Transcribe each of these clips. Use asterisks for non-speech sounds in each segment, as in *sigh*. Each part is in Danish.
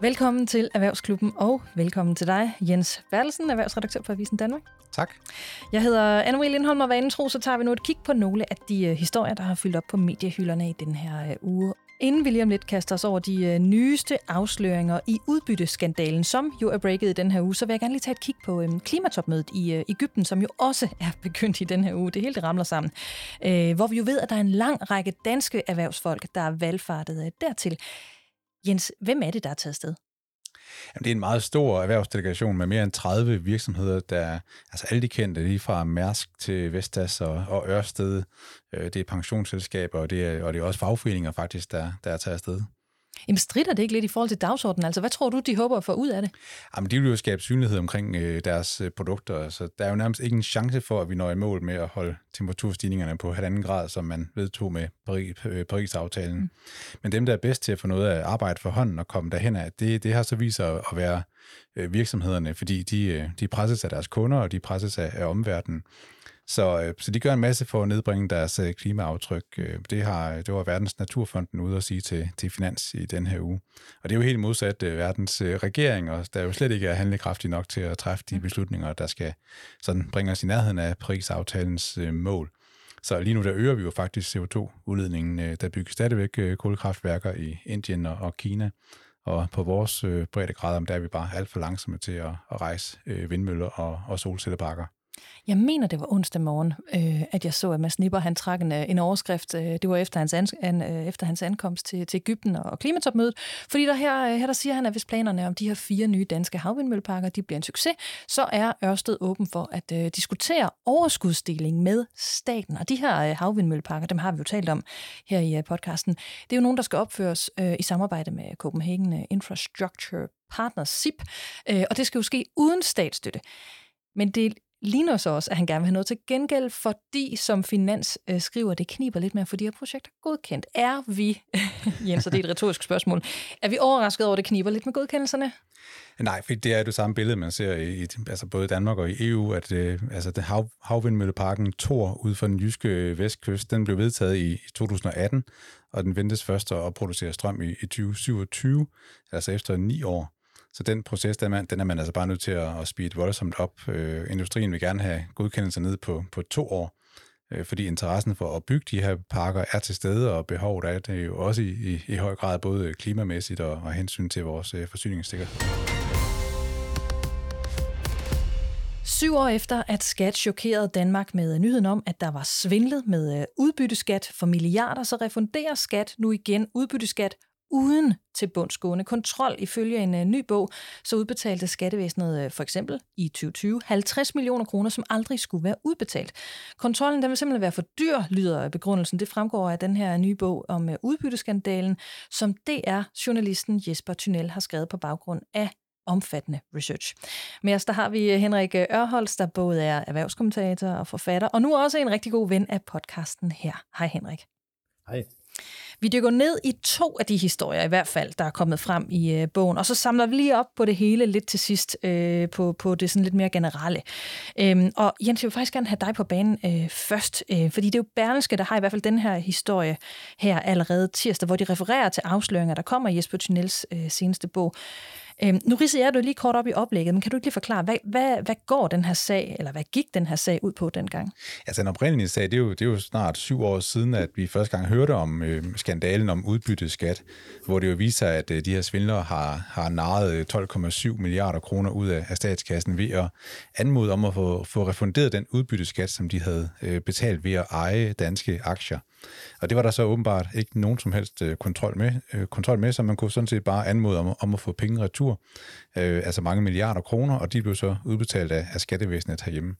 Velkommen til Erhvervsklubben, og velkommen til dig, Jens Bertelsen, erhvervsredaktør på Avisen Danmark. Tak. Jeg hedder Anne-Marie Lindholm, og vanen tro, så tager vi nu et kig på nogle af de uh, historier, der har fyldt op på mediehylderne i den her uh, uge. Inden vi lige om lidt kaster os over de uh, nyeste afsløringer i udbytteskandalen, som jo er breaket i den her uge, så vil jeg gerne lige tage et kig på um, klimatopmødet i uh, Ægypten, som jo også *laughs* er begyndt i den her uge. Det hele det ramler sammen. Uh, hvor vi jo ved, at der er en lang række danske erhvervsfolk, der er valgfartet uh, dertil. Jens, hvem er det, der er taget sted? Jamen, det er en meget stor erhvervsdelegation med mere end 30 virksomheder, der altså alle de kendte, lige fra Mærsk til Vestas og, og Ørsted. Øh, det er pensionsselskaber, og det er, og det er også fagforeninger faktisk, der, der er taget afsted. Jamen strider det ikke lidt i forhold til dagsordenen? Altså, hvad tror du, de håber at få ud af det? Jamen, de vil jo skabe synlighed omkring øh, deres øh, produkter, så der er jo nærmest ikke en chance for, at vi når i mål med at holde temperaturstigningerne på halvanden grad, som man vedtog med Paris, øh, Paris-aftalen. Mm. Men dem, der er bedst til at få noget af arbejde for hånden og komme derhen af, det, det har så vist sig at være øh, virksomhederne, fordi de, øh, de presses af deres kunder, og de presses af, af omverdenen. Så, øh, så de gør en masse for at nedbringe deres øh, klimaaftryk. Øh, det, har, det var Verdens Naturfonden ude at sige til, til Finans i den her uge. Og det er jo helt modsat verdens regering, og der jo slet ikke er handlekraftig nok til at træffe de mm. beslutninger, der skal sådan bringe os i nærheden af Paris-aftalens mål. Så lige nu der øger vi jo faktisk CO2-udledningen. Der bygges stadigvæk kulkraftværker i Indien og Kina. Og på vores breddegrader, der er vi bare alt for langsomme til at, at rejse vindmøller og, og solcelleparker. Jeg mener, det var onsdag morgen, øh, at jeg så, at Mads Nipper han trak en, øh, en overskrift. Øh, det var efter hans, ans, an, øh, efter hans ankomst til, til Ægypten og klimatopmødet. Fordi der her, øh, her der siger han, at hvis planerne om de her fire nye danske havvindmølleparker de bliver en succes, så er Ørsted åben for at øh, diskutere overskudsdeling med staten. Og de her øh, havvindmølleparker, dem har vi jo talt om her i øh, podcasten. Det er jo nogen, der skal opføres øh, i samarbejde med Copenhagen øh, Infrastructure Partners, SIP, øh, og det skal jo ske uden statsstøtte. Men det ligner så også, at han gerne vil have noget til gengæld, fordi som Finans øh, skriver, det kniber lidt med at få de her projekter godkendt. Er vi, *laughs* Jens, og det er et retorisk spørgsmål, er vi overrasket over, at det kniber lidt med godkendelserne? Nej, for det er det samme billede, man ser i altså både Danmark og i EU, at øh, altså den hav, havvindmølleparken Tor ud for den jyske øh, vestkyst, den blev vedtaget i, i 2018, og den ventes først at producere strøm i, i 2027, altså efter ni år. Så den proces, den er man, den er man altså bare nødt til at, at speede voldsomt op. Øh, industrien vil gerne have godkendelser ned på, på to år, øh, fordi interessen for at bygge de her parker er til stede, og behovet er det jo også i, i, i høj grad både klimamæssigt og, og hensyn til vores øh, forsyningssikkerhed. Syv år efter, at skat chokerede Danmark med øh, nyheden om, at der var svindlet med øh, udbytteskat for milliarder, så refunderer skat nu igen udbytteskat uden til bundsgående kontrol. Ifølge en uh, ny bog, så udbetalte skattevæsenet uh, for eksempel i 2020 50 millioner kroner, som aldrig skulle være udbetalt. Kontrollen den vil simpelthen være for dyr, lyder begrundelsen. Det fremgår af den her nye bog om uh, udbytteskandalen, som DR-journalisten Jesper Tunnel har skrevet på baggrund af omfattende research. Med os der har vi Henrik Ørholz, der både er erhvervskommentator og forfatter, og nu også en rigtig god ven af podcasten her. Hej Henrik. Hej. Vi dykker ned i to af de historier i hvert fald, der er kommet frem i øh, bogen, og så samler vi lige op på det hele lidt til sidst, øh, på, på det sådan lidt mere generelle. Øhm, og Jens, jeg vil faktisk gerne have dig på banen øh, først, øh, fordi det er jo Berlingske, der har i hvert fald den her historie her allerede tirsdag, hvor de refererer til afsløringer, der kommer i Jesper Tunnels øh, seneste bog. Øhm, nu ridser jeg det lige kort op i oplægget, men kan du ikke lige forklare, hvad, hvad, hvad går den her sag, eller hvad gik den her sag ud på dengang? Altså den oprindelige sag, det er jo, det er jo snart syv år siden, at vi første gang hørte om øh, skandalen om udbytteskat, hvor det jo viser, at øh, de her svindlere har, har naret 12,7 øh, milliarder kroner ud af, af statskassen ved at anmode om at få, få refunderet den udbytteskat, som de havde øh, betalt ved at eje danske aktier. Og det var der så åbenbart ikke nogen som helst øh, kontrol med, øh, kontrol med så man kunne sådan set bare anmode om, om at få penge retur, øh, altså mange milliarder kroner, og de blev så udbetalt af, af skattevæsenet herhjemme.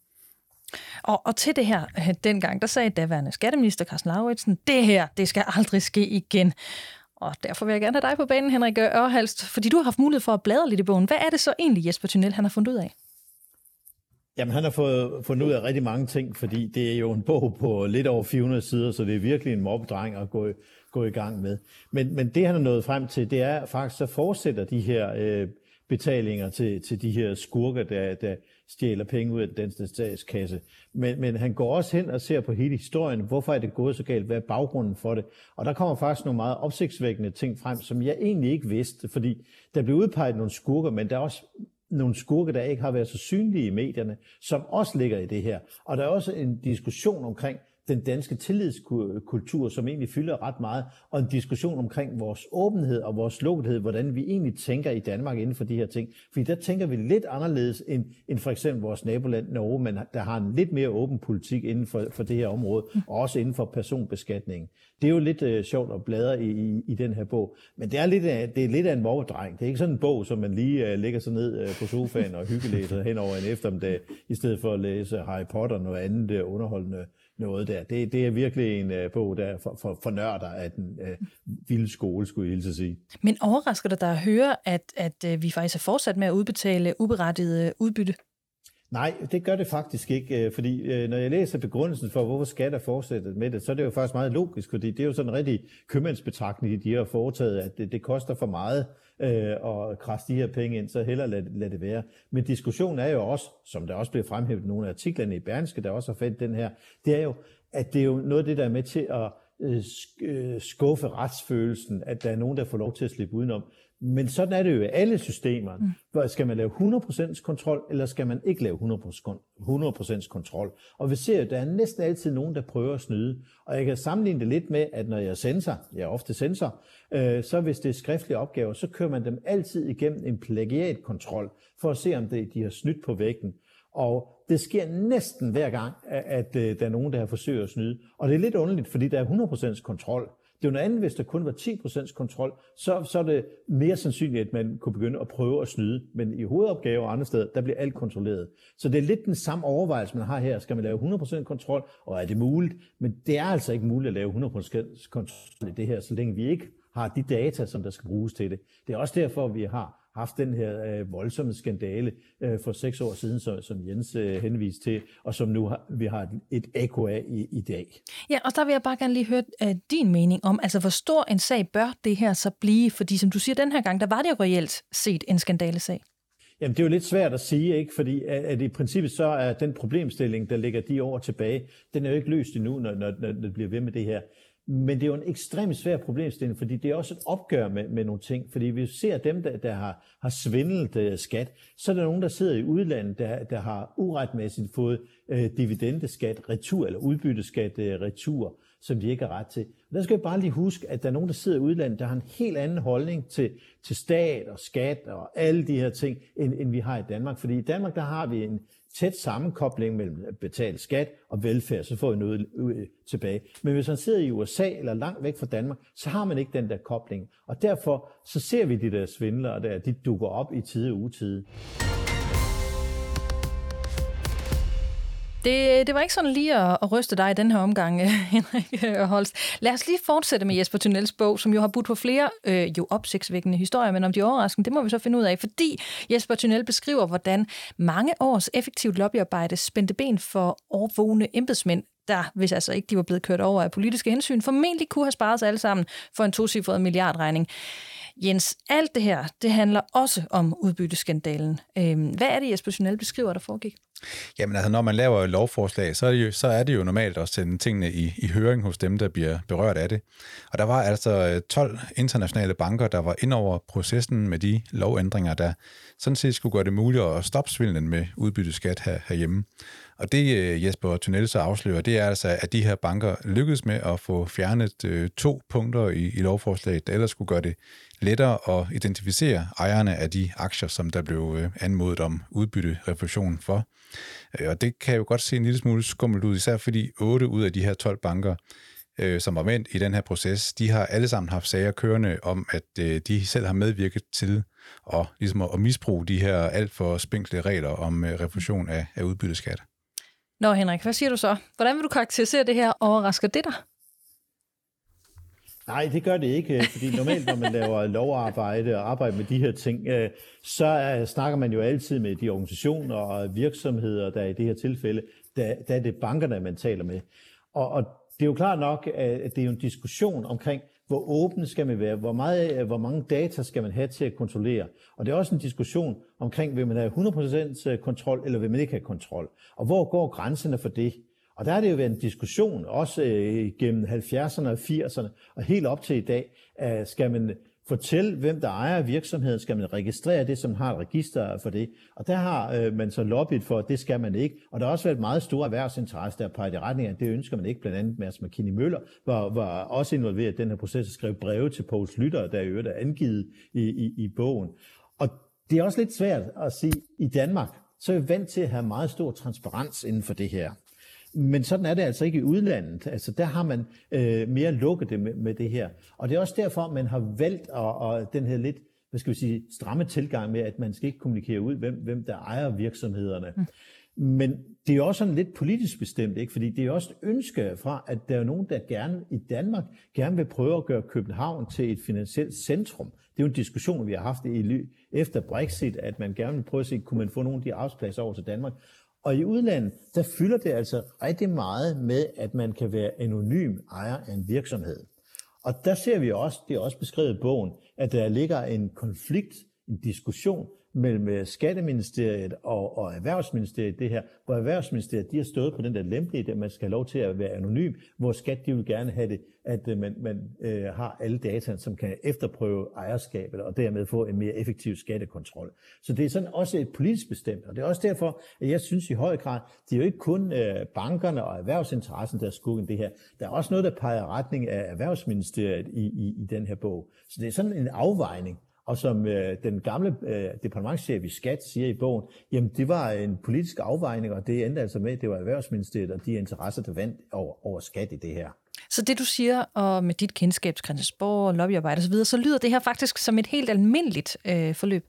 Og, og til det her, øh, dengang, der sagde daværende skatteminister Carsten Lauritsen, det her, det skal aldrig ske igen. Og derfor vil jeg gerne have dig på banen, Henrik Ørhalst, fordi du har haft mulighed for at bladre lidt i bogen. Hvad er det så egentlig, Jesper Tunnel, han har fundet ud af? Jamen, han har fået, fundet ud af rigtig mange ting, fordi det er jo en bog på lidt over 400 sider, så det er virkelig en mobbedreng at gå, gå i gang med. Men, men det, han er nået frem til, det er faktisk, så fortsætter de her øh, betalinger til, til de her skurker, der, der stjæler penge ud af den danske statskasse. Men, men han går også hen og ser på hele historien. Hvorfor er det gået så galt? Hvad er baggrunden for det? Og der kommer faktisk nogle meget opsigtsvækkende ting frem, som jeg egentlig ikke vidste, fordi der blev udpeget nogle skurker, men der er også nogle skurke, der ikke har været så synlige i medierne, som også ligger i det her. Og der er også en diskussion omkring, den danske tillidskultur, som egentlig fylder ret meget, og en diskussion omkring vores åbenhed og vores lukkethed, hvordan vi egentlig tænker i Danmark inden for de her ting. Fordi der tænker vi lidt anderledes end, end for eksempel vores naboland Norge, men der har en lidt mere åben politik inden for, for det her område, og også inden for personbeskatningen. Det er jo lidt øh, sjovt at bladre i, i, i den her bog, men det er lidt af, det er lidt af en mobbedreng. Det er ikke sådan en bog, som man lige øh, lægger sig ned øh, på sofaen og hyggelæser hen over en eftermiddag, i stedet for at læse Harry Potter og noget andet øh, underholdende noget der. Det, det er virkelig en uh, bog, der for, for, for nørder af den uh, vilde skole, skulle jeg hilse sige. Men overrasker det dig at høre, at, at uh, vi faktisk er fortsat med at udbetale uberettiget udbytte? Nej, det gør det faktisk ikke, fordi når jeg læser begrundelsen for, hvorfor skat er fortsættet med det, så er det jo faktisk meget logisk, fordi det er jo sådan en rigtig købmandsbetragtning, de har foretaget, at det, det koster for meget øh, og krasse de her penge ind, så hellere lad, lad det være. Men diskussionen er jo også, som der også bliver fremhævet i nogle af artiklerne i Berlingske, der også har fandt den her, det er jo, at det er jo noget af det, der er med til at øh, øh skuffe retsfølelsen, at der er nogen, der får lov til at slippe udenom. Men sådan er det jo i alle systemer. Mm. Skal man lave 100% kontrol, eller skal man ikke lave 100% kontrol? Og vi ser, at der er næsten altid nogen, der prøver at snyde. Og jeg kan sammenligne det lidt med, at når jeg er sensor, jeg er ofte sensor, øh, så hvis det er skriftlige opgaver, så kører man dem altid igennem en plagiatkontrol, for at se, om det, de har snydt på vægten. Og det sker næsten hver gang, at, at øh, der er nogen, der har forsøgt at snyde. Og det er lidt underligt, fordi der er 100% kontrol. Det er jo noget andet, hvis der kun var 10% kontrol, så, så er det mere sandsynligt, at man kunne begynde at prøve at snyde. Men i hovedopgaver og andre steder, der bliver alt kontrolleret. Så det er lidt den samme overvejelse, man har her. Skal man lave 100% kontrol, og er det muligt? Men det er altså ikke muligt at lave 100% kontrol i det her, så længe vi ikke har de data, som der skal bruges til det. Det er også derfor, vi har haft den her øh, voldsomme skandale øh, for seks år siden, så, som Jens øh, henviste til, og som nu har, vi har et, ekko af i, i dag. Ja, og der vil jeg bare gerne lige høre øh, din mening om, altså hvor stor en sag bør det her så blive? Fordi som du siger, den her gang, der var det jo reelt set en skandalesag. Jamen, det er jo lidt svært at sige, ikke? fordi at, at i princippet så er den problemstilling, der ligger de år tilbage, den er jo ikke løst endnu, når, når, når det bliver ved med det her. Men det er jo en ekstremt svær problemstilling, fordi det er også et opgør med, med nogle ting. Fordi vi ser dem, der, der har, har svindlet uh, skat, så er der nogen, der sidder i udlandet, der, der har uretmæssigt fået uh, dividendeskat retur, eller udbytteskat uh, retur, som de ikke har ret til. Og der skal vi bare lige huske, at der er nogen, der sidder i udlandet, der har en helt anden holdning til, til stat og skat og alle de her ting, end, end vi har i Danmark. Fordi i Danmark, der har vi en, tæt sammenkobling mellem at betale skat og velfærd, så får vi noget øh, tilbage. Men hvis man sidder i USA eller langt væk fra Danmark, så har man ikke den der kobling. Og derfor så ser vi de der svindlere der, de dukker op i tide og utide. Det, det var ikke sådan lige at, at ryste dig i den her omgang, *laughs* Henrik Holst. Lad os lige fortsætte med Jesper Tunnels bog, som jo har budt på flere øh, jo opsigtsvækkende historier, men om de overraskende, det må vi så finde ud af, fordi Jesper Tunnel beskriver, hvordan mange års effektivt lobbyarbejde spændte ben for overvågne embedsmænd, der, hvis altså ikke de var blevet kørt over af politiske hensyn, formentlig kunne have sparet sig alle sammen for en tocifret milliardregning. Jens, alt det her, det handler også om udbytteskandalen. Øhm, hvad er det, Jesper Tunnel beskriver, der foregik? Jamen altså, når man laver et lovforslag, så er det jo, så er det jo normalt at sende tingene i, i høring hos dem, der bliver berørt af det. Og der var altså øh, 12 internationale banker, der var ind over processen med de lovændringer, der sådan set skulle gøre det muligt at stoppe svindlen med udbytteskat her, herhjemme. Og det øh, Jesper Tunnel så afslører, det er altså, at de her banker lykkedes med at få fjernet øh, to punkter i, i lovforslaget, der ellers skulle gøre det lettere at identificere ejerne af de aktier, som der blev øh, anmodet om udbytterefusion for. Øh, og det kan jo godt se en lille smule skummelt ud, især fordi 8 ud af de her 12 banker, øh, som var med i den her proces, de har alle sammen haft sager kørende om, at øh, de selv har medvirket til at, ligesom at misbruge de her alt for spinkle regler om øh, refusion af, af udbytteskat. Nå Henrik, hvad siger du så? Hvordan vil du karakterisere det her? Overrasker det dig? Nej, det gør det ikke, øh, fordi normalt, når man laver lovarbejde og arbejder med de her ting, øh, så øh, snakker man jo altid med de organisationer og virksomheder, der i det her tilfælde, der, der er det bankerne, man taler med. Og, og det er jo klart nok, at det er jo en diskussion omkring, hvor åben skal man være, hvor, meget, hvor mange data skal man have til at kontrollere. Og det er også en diskussion omkring, vil man have 100% kontrol, eller vil man ikke have kontrol. Og hvor går grænserne for det? Og der har det jo været en diskussion, også øh, gennem 70'erne og 80'erne, og helt op til i dag, skal man fortælle, hvem der ejer virksomheden, skal man registrere det, som har et register for det. Og der har øh, man så lobbyet for, at det skal man ikke. Og der har også været meget store erhvervsinteresse, der peger i retning af, det ønsker man ikke. Blandt andet Mads McKinney Møller var, var også involveret i den her proces og skrev breve til Pouls Lytter, der i øvrigt er angivet i, i, i bogen. Og det er også lidt svært at sige, i Danmark, så er vi vant til at have meget stor transparens inden for det her. Men sådan er det altså ikke i udlandet. Altså, der har man øh, mere lukket det med, med det her. Og det er også derfor, man har valgt at, at den her lidt hvad skal vi sige, stramme tilgang med, at man skal ikke kommunikere ud, hvem, hvem der ejer virksomhederne. Mm. Men det er også sådan lidt politisk bestemt, ikke? fordi det er også et ønske fra, at der er nogen, der gerne i Danmark gerne vil prøve at gøre København til et finansielt centrum. Det er jo en diskussion, vi har haft i, efter Brexit, at man gerne vil prøve at se, kunne man få nogle af de arbejdspladser over til Danmark. Og i udlandet, der fylder det altså rigtig meget med, at man kan være anonym ejer af en virksomhed. Og der ser vi også, det er også beskrevet i bogen, at der ligger en konflikt, en diskussion mellem øh, Skatteministeriet og, og Erhvervsministeriet det her, hvor Erhvervsministeriet de har stået på den der lempelige, at man skal have lov til at være anonym, hvor Skat de vil gerne have det, at øh, man, man øh, har alle data, som kan efterprøve ejerskabet og dermed få en mere effektiv skattekontrol. Så det er sådan også et politisk bestemt, og det er også derfor, at jeg synes i høj grad, det er jo ikke kun øh, bankerne og erhvervsinteressen, der er skuggen det her. Der er også noget, der peger retning af Erhvervsministeriet i, i, i den her bog. Så det er sådan en afvejning. Og som øh, den gamle øh, departementchef i Skat siger i bogen, jamen det var en politisk afvejning, og det endte altså med, at det var Erhvervsministeriet og de interesser, der vandt over, over Skat i det her. Så det du siger, og med dit kendskab til Christiansborg, lobbyarbejde osv., så lyder det her faktisk som et helt almindeligt øh, forløb.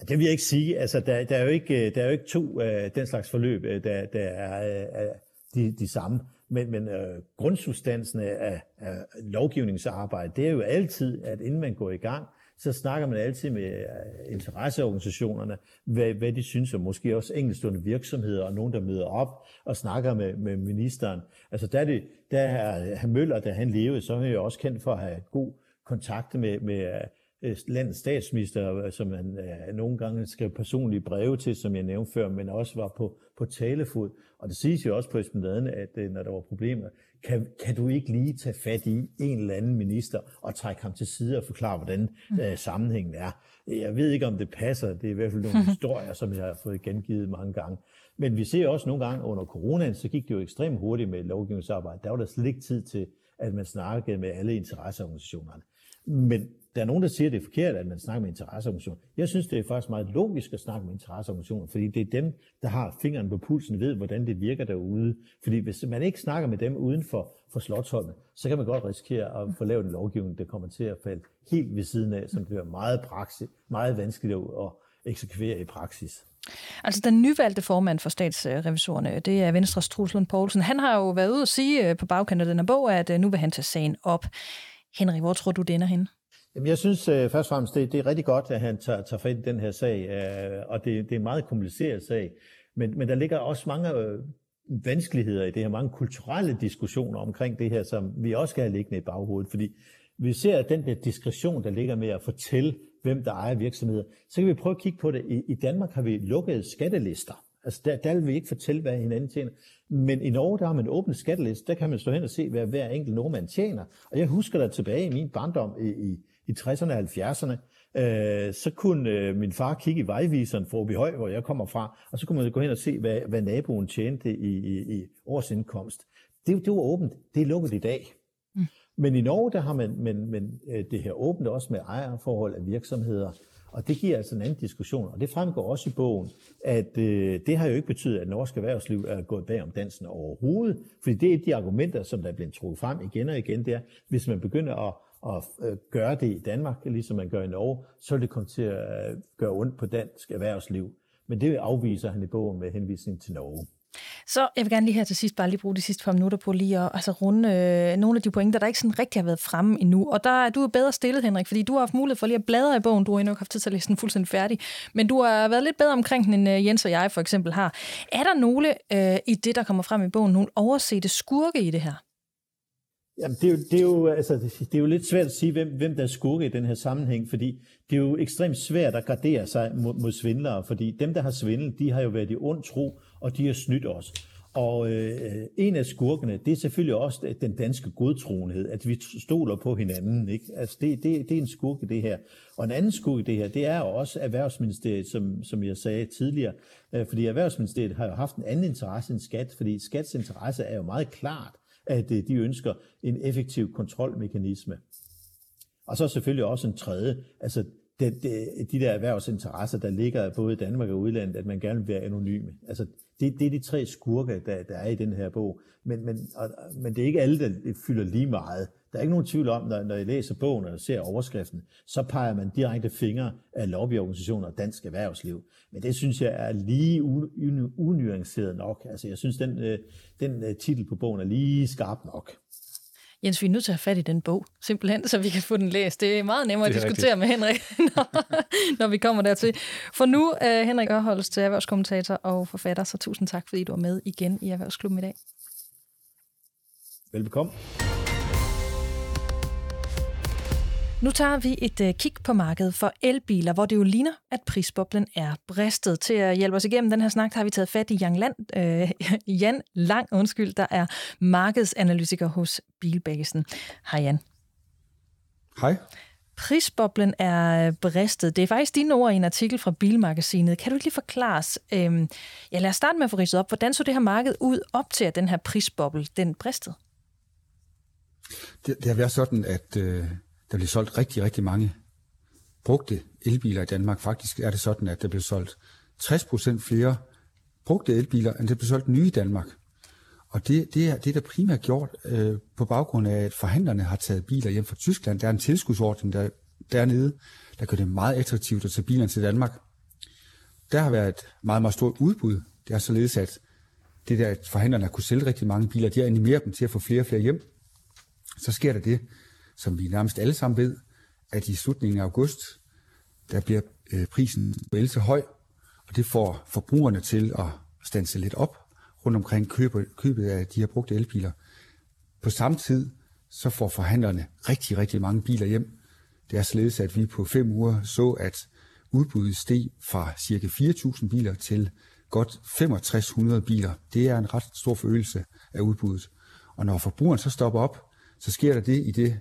Ja, det vil jeg ikke sige. Altså, der, der, er, jo ikke, der er jo ikke to øh, den slags forløb, øh, der, der er øh, de, de samme. Men, men øh, grundsubstansen af, af lovgivningsarbejde, det er jo altid, at inden man går i gang, så snakker man altid med øh, interesseorganisationerne, hvad, hvad de synes, og måske også enkeltstående virksomheder, og nogen, der møder op og snakker med, med ministeren. Altså der er det, der er herr Møller, da han levede, så er han jo også kendt for at have god kontakt med, med øh, landets statsminister, som han øh, nogle gange skrev personlige breve til, som jeg nævnte før, men også var på, på talefod. Og det siges jo også på Espenladen, at øh, når der var problemer, kan, kan du ikke lige tage fat i en eller anden minister og trække ham til side og forklare, hvordan mm. øh, sammenhængen er. Jeg ved ikke, om det passer. Det er i hvert fald nogle *laughs* historier, som jeg har fået gengivet mange gange. Men vi ser også nogle gange under coronaen, så gik det jo ekstremt hurtigt med lovgivningsarbejde. Der var der slet ikke tid til, at man snakkede med alle interesseorganisationerne. Men der er nogen, der siger, at det er forkert, at man snakker med interesseorganisationer. Jeg synes, det er faktisk meget logisk at snakke med interesseorganisationer, fordi det er dem, der har fingeren på pulsen, ved, hvordan det virker derude. Fordi hvis man ikke snakker med dem uden for, for Slottholmen, så kan man godt risikere at få lavet en lovgivning, der kommer til at falde helt ved siden af, som bliver meget, praksis, meget vanskeligt at eksekvere i praksis. Altså den nyvalgte formand for statsrevisorerne, det er Venstres Truslund Poulsen. Han har jo været ude at sige øh, på bagkanten af den her bog, at øh, nu vil han tage sagen op. Henrik, hvor tror du, den ender henne? Jamen, jeg synes uh, først og fremmest, det, det er rigtig godt, at han tager, tager fat i den her sag, uh, og det, det er en meget kompliceret sag. Men, men der ligger også mange uh, vanskeligheder i det her, mange kulturelle diskussioner omkring det her, som vi også skal have liggende i baghovedet, fordi vi ser, at den der diskretion, der ligger med at fortælle, hvem der ejer virksomheder, så kan vi prøve at kigge på det. I, i Danmark har vi lukket skattelister. Altså der, der vil vi ikke fortælle, hvad hinanden tjener. Men i Norge, der har man åbent skatteliste, der kan man stå hen og se, hvad hver enkelt nordmand tjener. Og jeg husker da tilbage i min barndom i, i i 60'erne og 70'erne, øh, så kunne øh, min far kigge i vejviseren for Åby Høj, hvor jeg kommer fra, og så kunne man gå hen og se, hvad, hvad naboen tjente i, i, i årsindkomst. Det, det var åbent. Det er lukket i dag. Mm. Men i Norge, der har man men, men, øh, det her åbent også med ejerforhold af virksomheder, og det giver altså en anden diskussion, og det fremgår også i bogen, at øh, det har jo ikke betydet, at norsk erhvervsliv er gået bag om dansen overhovedet, fordi det er de argumenter, som der er blevet trukket frem igen og igen, det er, hvis man begynder at at øh, gøre det i Danmark, ligesom man gør i Norge, så vil det komme til at øh, gøre ondt på dansk erhvervsliv. Men det afviser han i bogen med henvisning til Norge. Så jeg vil gerne lige her til sidst bare lige bruge de sidste par minutter på lige at altså, runde øh, nogle af de pointer, der ikke sådan rigtig har været fremme endnu. Og der er du er bedre stillet, Henrik, fordi du har haft mulighed for lige at bladre i bogen. Du har endnu ikke haft tid til at læse den fuldstændig færdig. Men du har været lidt bedre omkring den, end øh, Jens og jeg for eksempel har. Er der nogle øh, i det, der kommer frem i bogen, nogle oversete skurke i det her? Jamen, det, er jo, det, er jo, altså, det er jo lidt svært at sige, hvem, hvem der er skurke i den her sammenhæng, fordi det er jo ekstremt svært at gardere sig mod, mod svindlere, fordi dem, der har svindlet, de har jo været i ond tro, og de har snydt os. Og øh, en af skurkene, det er selvfølgelig også den danske godtroenhed, at vi stoler på hinanden. Ikke? Altså det, det, det er en skurk i det her. Og en anden skurk i det her, det er jo også Erhvervsministeriet, som, som jeg sagde tidligere. Øh, fordi Erhvervsministeriet har jo haft en anden interesse end skat, fordi skats interesse er jo meget klart, at øh, de ønsker en effektiv kontrolmekanisme. Og så selvfølgelig også en tredje, altså de, de, de der erhvervsinteresser, der ligger både i Danmark og udlandet, at man gerne vil være anonyme. Altså det, det er de tre skurke, der, der er i den her bog. Men, men, og, men det er ikke alle, der fylder lige meget. Der er ikke nogen tvivl om, når, når jeg læser bogen og ser overskriften, så peger man direkte fingre af lobbyorganisationer og dansk erhvervsliv. Men det synes jeg er lige unuanceret nok. Altså jeg synes, den, øh, den øh, titel på bogen er lige skarp nok. Jens, vi er nødt til at have fat i den bog, simpelthen, så vi kan få den læst. Det er meget nemmere at diskutere rigtigt. med Henrik, *laughs* når, når vi kommer dertil. For nu, uh, Henrik til erhvervskommentator og forfatter, så tusind tak, fordi du er med igen i Erhvervsklubben i dag. Velbekomme. Nu tager vi et uh, kig på markedet for elbiler, hvor det jo ligner, at prisboblen er bristet. Til at hjælpe os igennem den her snak, har vi taget fat i Jan, Land, *laughs* uh, Jan Lang, undskyld, der er markedsanalytiker hos Bilbasen. Hej Jan. Hej. Prisboblen er bristet. Det er faktisk dine ord i en artikel fra Bilmagasinet. Kan du lige forklare os? Øhm, ja, lad os starte med at få ridset op. Hvordan så det her marked ud op til, at den her prisboble, den bristede? Det, det har været sådan, at øh, der blev solgt rigtig, rigtig mange brugte elbiler i Danmark. Faktisk er det sådan, at der blev solgt 60% flere brugte elbiler, end der blev solgt nye i Danmark. Og det, det, er, det er der primært gjort øh, på baggrund af, at forhandlerne har taget biler hjem fra Tyskland. Der er en tilskudsordning der, dernede, der gør det meget attraktivt at tage bilerne til Danmark. Der har været et meget, meget stort udbud. Det er således, at det der, at forhandlerne har kunne sælge rigtig mange biler, de har animeret dem til at få flere og flere hjem. Så sker der det, som vi nærmest alle sammen ved, at i slutningen af august, der bliver øh, prisen på el så høj, og det får forbrugerne til at stanse lidt op rundt omkring købet, købet af de her brugte elbiler. På samme tid, så får forhandlerne rigtig, rigtig mange biler hjem. Det er således, at vi på fem uger så, at udbuddet steg fra ca. 4.000 biler til godt 6500 biler. Det er en ret stor forøgelse af udbuddet. Og når forbrugeren så stopper op, så sker der det i det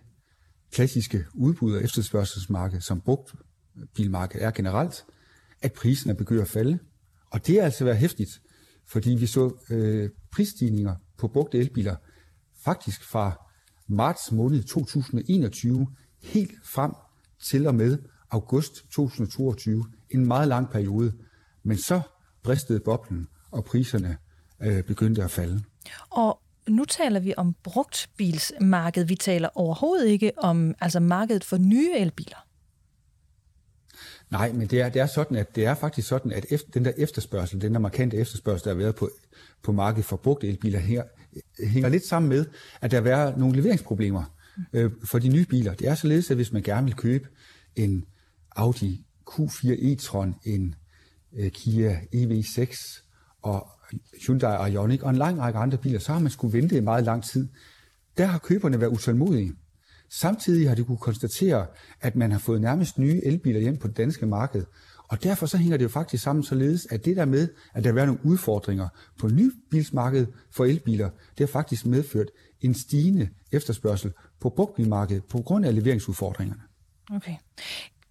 klassiske udbud- og efterspørgselsmarked, som brugt bilmarked er generelt, at prisen er begyndt at falde. Og det har altså været hæftigt, fordi vi så øh, prisstigninger på brugte elbiler faktisk fra marts måned 2021 helt frem til og med august 2022. En meget lang periode. Men så bristede boblen, og priserne øh, begyndte at falde. Og nu taler vi om brugtbilsmarkedet. Vi taler overhovedet ikke om altså markedet for nye elbiler. Nej, men det er, det er sådan, at det er faktisk sådan, at efter, den der efterspørgsel, den der markante efterspørgsel, der har været på, på markedet for brugte elbiler her, hænger lidt sammen med, at der været nogle leveringsproblemer øh, for de nye biler. Det er således, at hvis man gerne vil købe en Audi Q4 e-tron, en øh, Kia EV6 og Hyundai Ioniq og en lang række andre biler, så har man skulle vente i meget lang tid. Der har køberne været utålmodige. Samtidig har de kunne konstatere, at man har fået nærmest nye elbiler hjem på det danske marked. Og derfor så hænger det jo faktisk sammen således, at det der med, at der er nogle udfordringer på nybilsmarkedet for elbiler, det har faktisk medført en stigende efterspørgsel på brugtbilmarkedet på grund af leveringsudfordringerne. Okay.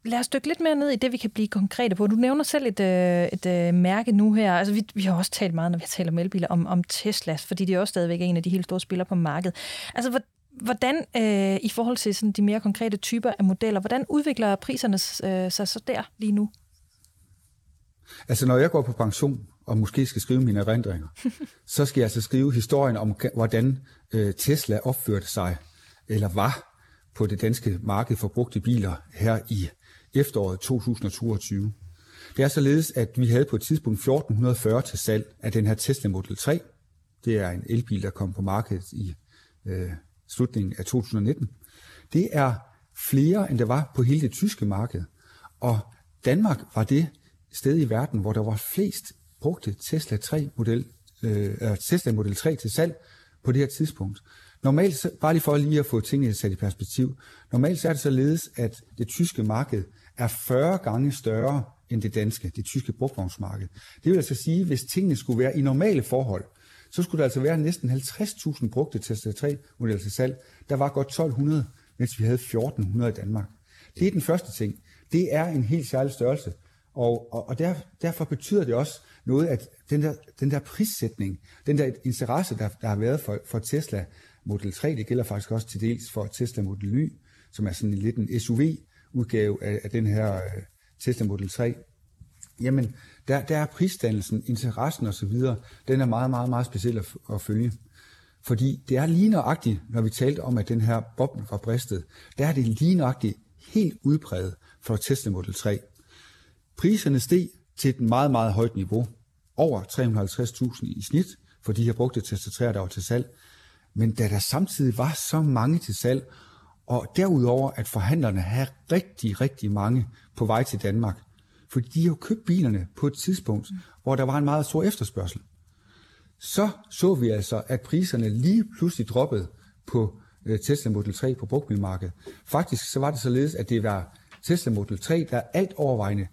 Lad os dykke lidt mere ned i det, vi kan blive konkrete på. Du nævner selv et, øh, et, øh, mærke nu her. Altså, vi, vi har også talt meget, når vi taler om elbiler, om, om Tesla, fordi det er også stadigvæk en af de helt store spillere på markedet. Altså, hvordan øh, i forhold til sådan de mere konkrete typer af modeller, hvordan udvikler priserne øh, sig så der lige nu? Altså, når jeg går på pension, og måske skal skrive mine erindringer, *laughs* så skal jeg altså skrive historien om, hvordan øh, Tesla opførte sig, eller var på det danske marked for brugte biler her i efteråret 2022. Det er således, at vi havde på et tidspunkt 1440 til salg af den her Tesla Model 3. Det er en elbil, der kom på markedet i øh, slutningen af 2019. Det er flere, end der var på hele det tyske marked. Og Danmark var det sted i verden, hvor der var flest brugte Tesla 3 model, øh, øh, Tesla Model 3 til salg på det her tidspunkt. Normalt, bare lige for lige at få tingene sat i perspektiv, normalt så er det således, at det tyske marked er 40 gange større end det danske, det tyske brugvognsmarked. Det vil altså sige, at hvis tingene skulle være i normale forhold, så skulle der altså være næsten 50.000 brugte Tesla 3 modeller til salg. Der var godt 1200, mens vi havde 1400 i Danmark. Det er den første ting. Det er en helt særlig størrelse. Og, og, og der, derfor betyder det også noget, at den der, den der prissætning, den der interesse, der, der har været for, for Tesla Model 3, det gælder faktisk også til dels for Tesla Model Y, som er sådan en lidt en udgave af, af den her øh, Tesla Model 3. Jamen, der, der er prisdannelsen, interessen osv., den er meget, meget, meget speciel at, at følge. Fordi det er lige nøjagtigt, når vi talte om, at den her boble var bristet, der er det lige nøjagtigt helt udbredt for Tesla Model 3. Priserne steg til et meget, meget højt niveau, over 350.000 i snit for de her brugte Tesla 3'er, der var til salg. Men da der samtidig var så mange til salg, og derudover at forhandlerne har rigtig, rigtig mange på vej til Danmark, fordi de har købt bilerne på et tidspunkt, hvor der var en meget stor efterspørgsel. Så så vi altså, at priserne lige pludselig droppede på øh, Tesla Model 3 på brugtbilmarkedet. Faktisk så var det således, at det var Tesla Model 3, der alt overvejende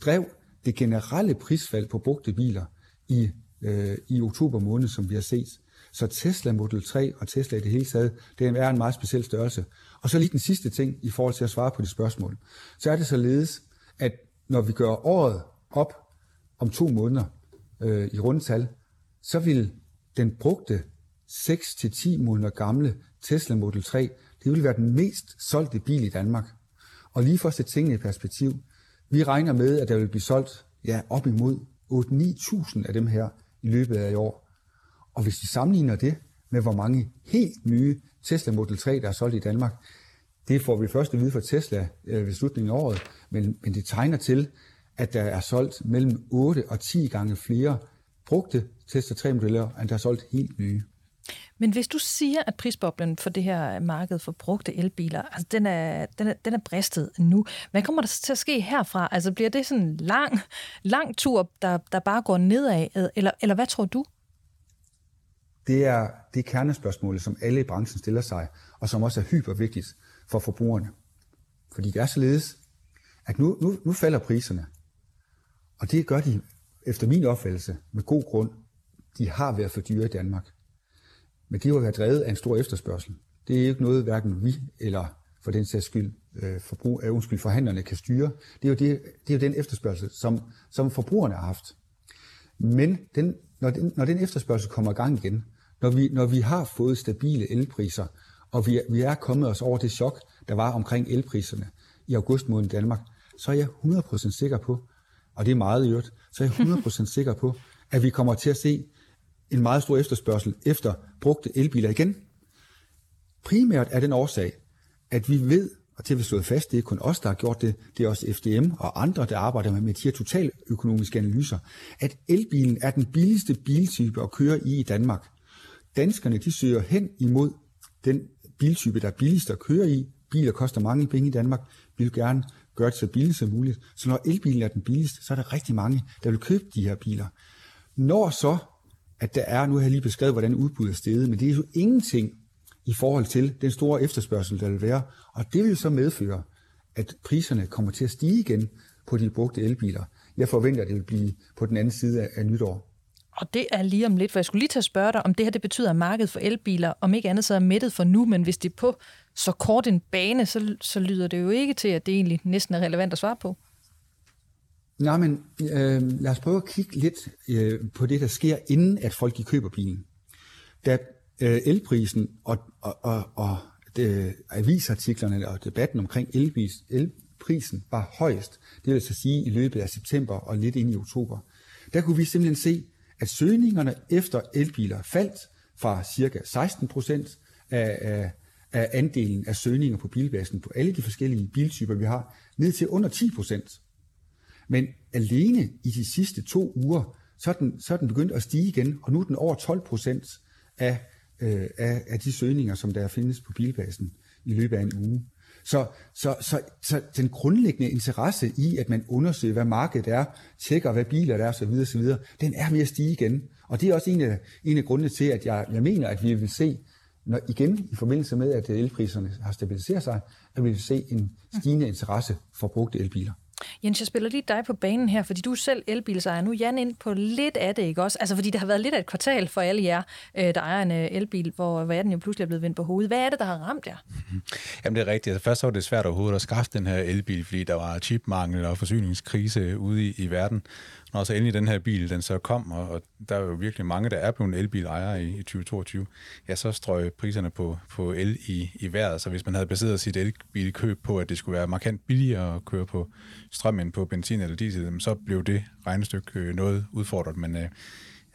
drev det generelle prisfald på brugte biler i, øh, i oktober måned, som vi har set. Så Tesla Model 3 og Tesla i det hele taget, det er en meget speciel størrelse. Og så lige den sidste ting i forhold til at svare på de spørgsmål. Så er det således, at når vi gør året op om to måneder øh, i rundtal, så vil den brugte 6-10 måneder gamle Tesla Model 3, det vil være den mest solgte bil i Danmark. Og lige for at sætte tingene i perspektiv, vi regner med, at der vil blive solgt ja, op imod 8-9.000 af dem her i løbet af i år. Og hvis vi sammenligner det med, hvor mange helt nye Tesla Model 3, der er solgt i Danmark, det får vi først at vide fra Tesla øh, ved slutningen af året, men, men det tegner til, at der er solgt mellem 8 og 10 gange flere brugte Tesla 3-modeller, end der er solgt helt nye. Men hvis du siger, at prisboblen for det her marked for brugte elbiler, altså den er, den er, den er bristet nu, hvad kommer der til at ske herfra? Altså bliver det sådan en lang, lang tur, der, der bare går nedad, eller, eller hvad tror du? Det er det kernespørgsmål, som alle i branchen stiller sig, og som også er hypervigtigt for forbrugerne. Fordi det er således, at nu, nu, nu falder priserne, og det gør de efter min opfattelse med god grund. De har været for dyre i Danmark. Men de har været drevet af en stor efterspørgsel. Det er ikke noget, hverken vi eller for den sags skyld, øh, forbrug, øh, undskyld, forhandlerne kan styre. Det er jo, det, det er jo den efterspørgsel, som, som forbrugerne har haft. Men den, når, den, når den efterspørgsel kommer i gang igen, når vi, når vi har fået stabile elpriser, og vi, vi er kommet os over det chok, der var omkring elpriserne i august måned i Danmark, så er jeg 100% sikker på, og det er meget i øvrigt, så er jeg 100% sikker på, at vi kommer til at se en meget stor efterspørgsel efter brugte elbiler igen. Primært er den årsag, at vi ved, og til at vi slået fast, det er kun os, der har gjort det, det er også FDM og andre, der arbejder med, med de her totaløkonomiske analyser, at elbilen er den billigste biltype at køre i i Danmark. Danskerne de søger hen imod den biltype, der er billigst at køre i. Biler koster mange penge i Danmark. Vi vil gerne gøre det så billigt som muligt. Så når elbilen er den billigste, så er der rigtig mange, der vil købe de her biler. Når så, at der er, nu har jeg lige beskrevet, hvordan udbuddet er steget, men det er jo ingenting i forhold til den store efterspørgsel, der vil være. Og det vil så medføre, at priserne kommer til at stige igen på de brugte elbiler. Jeg forventer, at det vil blive på den anden side af nytår. Og det er lige om lidt, for jeg skulle lige tage at spørge dig, om det her det betyder, at markedet for elbiler, om ikke andet så er mættet for nu, men hvis det er på så kort en bane, så, så lyder det jo ikke til, at det egentlig næsten er relevant at svare på. Nej, men øh, lad os prøve at kigge lidt øh, på det, der sker, inden at folk de køber bilen. Da øh, elprisen og, og, og, og det, avisartiklerne og debatten omkring elpris, elprisen var højst, det vil altså sige i løbet af september og lidt ind i oktober, der kunne vi simpelthen se, at søgningerne efter elbiler faldt fra cirka 16% af, af, af andelen af søgninger på bilbasen på alle de forskellige biltyper, vi har, ned til under 10%. Men alene i de sidste to uger, så er den, så er den begyndt at stige igen, og nu er den over 12% af, øh, af, af de søgninger, som der findes på bilbasen i løbet af en uge. Så, så, så, så den grundlæggende interesse i, at man undersøger, hvad markedet er, tjekker, hvad biler der er osv., osv., den er ved at stige igen. Og det er også en af, en af grundene til, at jeg, jeg mener, at vi vil se, når, igen i forbindelse med, at elpriserne har stabiliseret sig, at vi vil se en stigende interesse for brugte elbiler. Jens, jeg spiller lige dig på banen her, fordi du er selv elbilsejer. Nu er Jan ind på lidt af det, ikke også? Altså, fordi det har været lidt af et kvartal for alle jer, øh, der ejer en øh, elbil, hvor verden jo pludselig er blevet vendt på hovedet. Hvad er det, der har ramt jer? *laughs* Jamen, det er rigtigt. Altså, først var det svært overhovedet at skaffe den her elbil, fordi der var chipmangel og forsyningskrise ude i, i verden når så endelig den her bil, den så kom, og, og der er jo virkelig mange, der er blevet elbilejere i, i 2022, ja, så strøg priserne på, på el i, i vejret. Så hvis man havde baseret sit elbilkøb på, at det skulle være markant billigere at køre på strøm end på benzin eller diesel, så blev det regnestykke øh, noget udfordret. Men øh,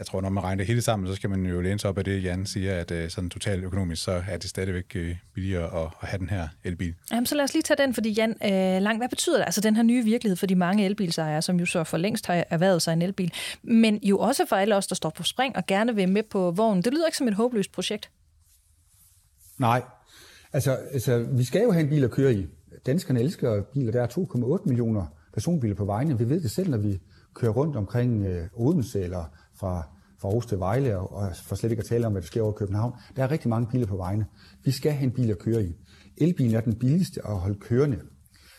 jeg tror, når man regner det hele sammen, så skal man jo læne sig op af det, Jan siger, at øh, sådan totalt økonomisk, så er det stadigvæk øh, billigere at, at have den her elbil. Jamen, så lad os lige tage den, fordi Jan, øh, langt, hvad betyder det, altså den her nye virkelighed for de mange elbilsejere, som jo så for længst har erhvervet sig en elbil, men jo også for alle os, der står på spring og gerne vil med på vognen. Det lyder ikke som et håbløst projekt. Nej, altså, altså vi skal jo have en bil at køre i. Danskerne elsker biler. Der er 2,8 millioner personbiler på vejene. Vi ved det selv, når vi kører rundt omkring øh, Odense eller fra, fra Aarhus til Vejle, og, og for slet ikke at tale om, hvad der sker over København. Der er rigtig mange biler på vejene. Vi skal have en bil at køre i. Elbilen er den billigste at holde kørende.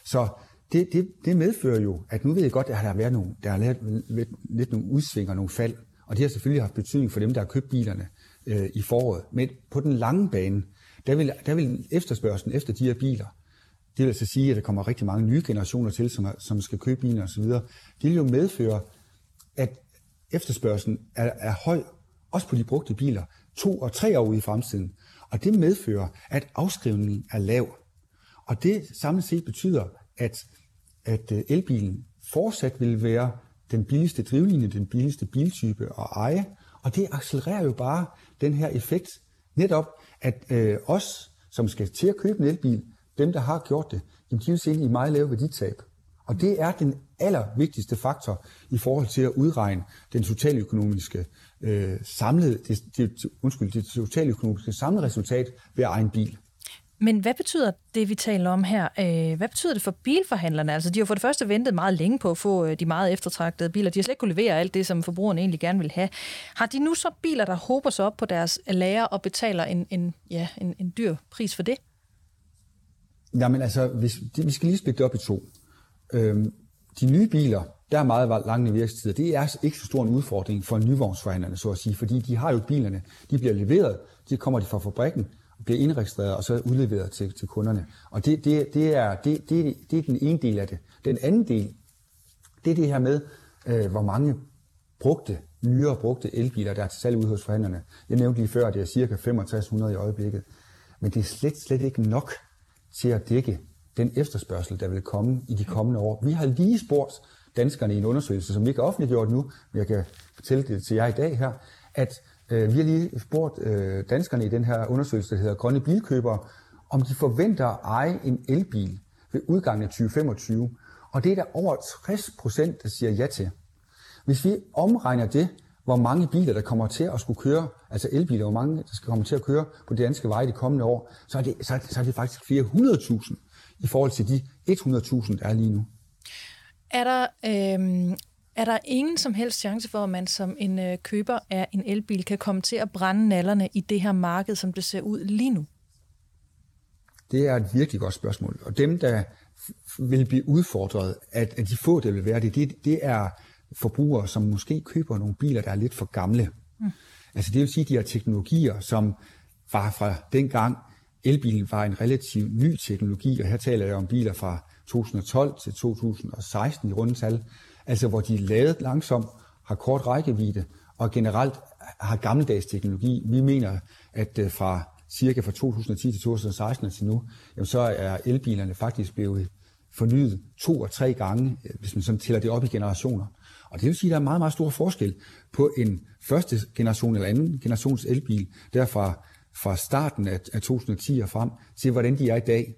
Så det, det, det medfører jo, at nu ved jeg godt, at der har været nogle, der har været lidt, lidt nogle udsvinger, nogle fald, og det har selvfølgelig haft betydning for dem, der har købt bilerne øh, i foråret. Men på den lange bane, der vil, der vil efterspørgselen efter de her biler, det vil altså sige, at der kommer rigtig mange nye generationer til, som, som skal købe biler osv., det vil jo medføre, at efterspørgselen er, er høj, også på de brugte biler, to og tre år ude i fremtiden. Og det medfører, at afskrivningen er lav. Og det samlet set betyder, at, at øh, elbilen fortsat vil være den billigste drivlinje, den billigste biltype at eje. Og det accelererer jo bare den her effekt, netop at øh, os, som skal til at købe en elbil, dem der har gjort det, de vil se ind i meget lave værditab. Og det er den allervigtigste faktor i forhold til at udregne den totaløkonomiske øh, samlede, det, det, undskyld, det totaløkonomiske samlede resultat ved at eje en bil. Men hvad betyder det, vi taler om her? Øh, hvad betyder det for bilforhandlerne? Altså, de har for det første ventet meget længe på at få øh, de meget eftertragtede biler. De har slet ikke kunne levere alt det, som forbrugerne egentlig gerne vil have. Har de nu så biler, der håber sig op på deres lager og betaler en, en, ja, en, en dyr pris for det? Jamen altså, hvis, vi skal lige splitte det op i to. Øhm, de nye biler, der er meget lange virkestider. Det er ikke så stor en udfordring for nyvognsforhandlerne, så at sige, fordi de har jo bilerne, de bliver leveret, de kommer de fra fabrikken, bliver indregistreret og så udleveret til, til kunderne. Og det, det, det, er, det, det, det er den ene del af det. Den anden del, det er det her med, øh, hvor mange brugte, nyere brugte elbiler, der er til salg ude hos forhandlerne. Jeg nævnte lige før, at det er cirka 6500 i øjeblikket. Men det er slet, slet ikke nok til at dække den efterspørgsel, der vil komme i de kommende år. Vi har lige spurgt danskerne i en undersøgelse, som vi ikke har offentliggjort nu, men jeg kan fortælle det til jer i dag her, at øh, vi har lige spurgt øh, danskerne i den her undersøgelse, der hedder Grønne Bilkøbere, om de forventer at eje en elbil ved udgangen af 2025. Og det er der over 60 procent, der siger ja til. Hvis vi omregner det, hvor mange biler, der kommer til at skulle køre, altså elbiler, hvor mange, der skal komme til at køre på de danske veje de kommende år, så er det, så er det, så er det faktisk flere hundredtusind i forhold til de 100.000, der er lige nu. Er der, øh, er der ingen som helst chance for, at man som en øh, køber af en elbil kan komme til at brænde nallerne i det her marked, som det ser ud lige nu? Det er et virkelig godt spørgsmål. Og dem, der vil blive udfordret, at, at de få, der vil være det, det, det er forbrugere, som måske køber nogle biler, der er lidt for gamle. Mm. Altså det vil sige, at de har teknologier, som var fra dengang, elbilen var en relativt ny teknologi, og her taler jeg om biler fra 2012 til 2016 i rundetal, altså hvor de er lavet langsomt, har kort rækkevidde, og generelt har gammeldags teknologi. Vi mener, at øh, fra cirka fra 2010 til 2016 til nu, jamen så er elbilerne faktisk blevet fornyet to og tre gange, øh, hvis man sådan tæller det op i generationer. Og det vil sige, at der er meget, meget stor forskel på en første generation eller anden generations elbil, derfra fra fra starten af, af 2010 og frem, til hvordan de er i dag.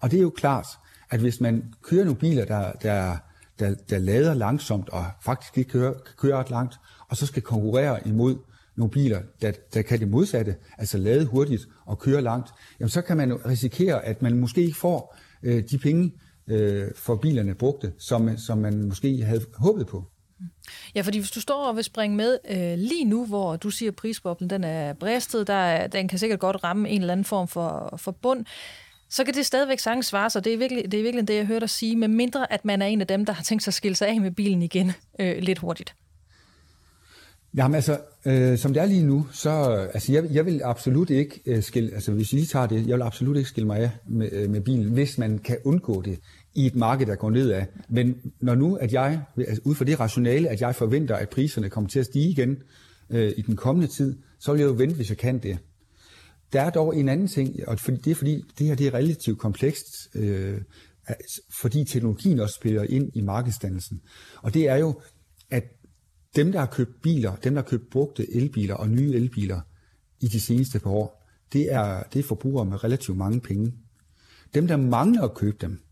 Og det er jo klart, at hvis man kører nogle biler, der, der, der, der lader langsomt og faktisk ikke kører, kan køre ret langt, og så skal konkurrere imod nogle biler, der, der kan det modsatte, altså lade hurtigt og køre langt, jamen så kan man risikere, at man måske ikke får øh, de penge øh, for bilerne brugte, som, som man måske havde håbet på. Ja, fordi hvis du står og vil springe med øh, lige nu, hvor du siger, at prisboblen den er bristet, der er, den kan sikkert godt ramme en eller anden form for, for bund, så kan det stadigvæk sagtens svare sig. Det er virkelig det, er virkelig det jeg hørte dig sige, med mindre at man er en af dem, der har tænkt sig at skille sig af med bilen igen øh, lidt hurtigt. Jamen altså, øh, som det er lige nu, så altså, jeg, jeg vil absolut ikke øh, skille, altså hvis I tager det, jeg vil absolut ikke skille mig af med, øh, med bilen, hvis man kan undgå det i et marked, der går nedad. Men når nu, at jeg, altså ud fra det rationale, at jeg forventer, at priserne kommer til at stige igen øh, i den kommende tid, så vil jeg jo vente, hvis jeg kan det. Der er dog en anden ting, og det er fordi, det her det er relativt komplekst, øh, fordi teknologien også spiller ind i markedsdannelsen. Og det er jo, at dem, der har købt biler, dem, der har købt brugte elbiler og nye elbiler i de seneste par år, det er, det er forbrugere med relativt mange penge. Dem, der mangler at købe dem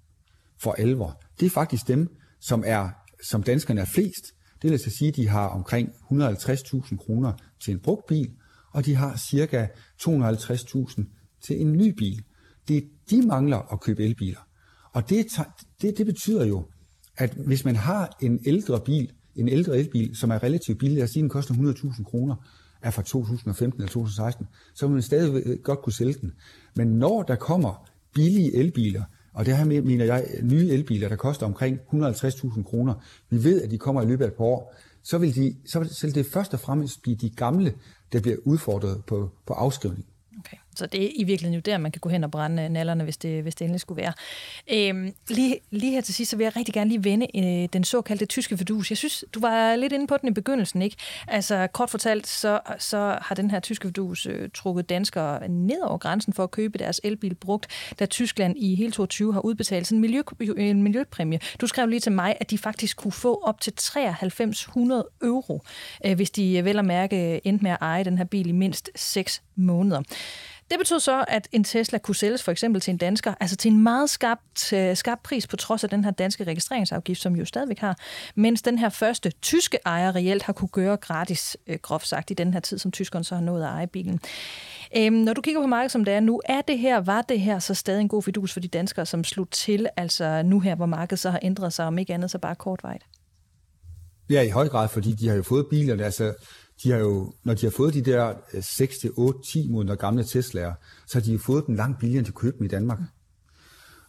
for alvor, det er faktisk dem, som, er, som danskerne er flest. Det vil altså sige, at de har omkring 150.000 kroner til en brugt bil, og de har cirka 250.000 til en ny bil. Det de mangler at købe elbiler. Og det, det, det betyder jo, at hvis man har en ældre bil, en ældre elbil, som er relativt billig, lad os sige, den koster 100.000 kroner, er fra 2015 eller 2016, så vil man stadig godt kunne sælge den. Men når der kommer billige elbiler, og det her mener jeg nye elbiler, der koster omkring 150.000 kroner, vi ved, at de kommer i løbet af et par år, så vil, de, så vil det først og fremmest blive de gamle, der bliver udfordret på, på afskrivning. Så det er i virkeligheden jo der, man kan gå hen og brænde øh, nallerne, hvis det, hvis det endelig skulle være. Øhm, lige, lige her til sidst, så vil jeg rigtig gerne lige vende øh, den såkaldte tyske fedus. Jeg synes, du var lidt inde på den i begyndelsen, ikke? Altså kort fortalt, så, så har den her tyske fedus øh, trukket danskere ned over grænsen for at købe deres elbil brugt, da Tyskland i hele 2022 har udbetalt sådan en, miljø, en miljøpræmie. Du skrev lige til mig, at de faktisk kunne få op til 9300 euro, øh, hvis de øh, vel at mærke endte med at eje den her bil i mindst 6 måneder. Det betød så, at en Tesla kunne sælges for eksempel til en dansker, altså til en meget skarpt, øh, skarp pris på trods af den her danske registreringsafgift, som jo stadigvæk har, mens den her første tyske ejer reelt har kunne gøre gratis, øh, groft sagt, i den her tid, som tyskerne så har nået at eje bilen. Øhm, når du kigger på markedet, som det er nu, er det her, var det her så stadig en god fidus for de danskere, som slog til, altså nu her, hvor markedet så har ændret sig, om ikke andet så bare kortvejt? Ja, i høj grad, fordi de har jo fået bilerne, altså de har jo, når de har fået de der øh, 6 til 8, 10 måneder gamle Tesla'er, så har de jo fået dem langt billigere, end de købte dem i Danmark.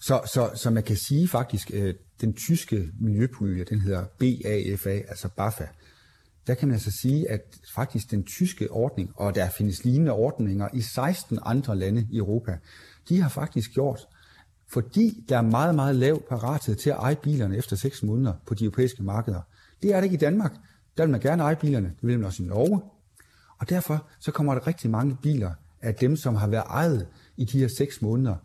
Så, så, så man kan sige faktisk, at den tyske miljøpulje, den hedder BAFA, altså BAFA, der kan man altså sige, at faktisk den tyske ordning, og der findes lignende ordninger i 16 andre lande i Europa, de har faktisk gjort, fordi der er meget, meget lav parathed til at eje bilerne efter 6 måneder på de europæiske markeder. Det er det ikke i Danmark. Der vil man gerne eje bilerne, det vil man også i Norge. Og derfor så kommer der rigtig mange biler af dem, som har været ejet i de her seks måneder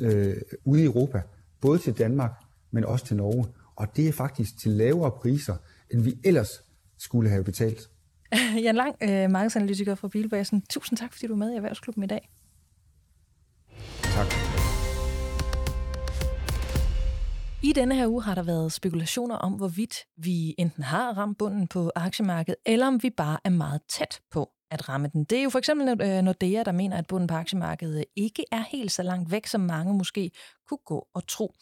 øh, ude i Europa, både til Danmark, men også til Norge. Og det er faktisk til lavere priser, end vi ellers skulle have betalt. *laughs* Jan Lang, øh, markedsanalytiker fra Bilbasen. Tusind tak, fordi du er med i Erhvervsklubben i dag. I denne her uge har der været spekulationer om, hvorvidt vi enten har ramt bunden på aktiemarkedet, eller om vi bare er meget tæt på at ramme den. Det er jo for eksempel øh, Nordea, der mener, at bunden på aktiemarkedet ikke er helt så langt væk, som mange måske kunne gå og tro.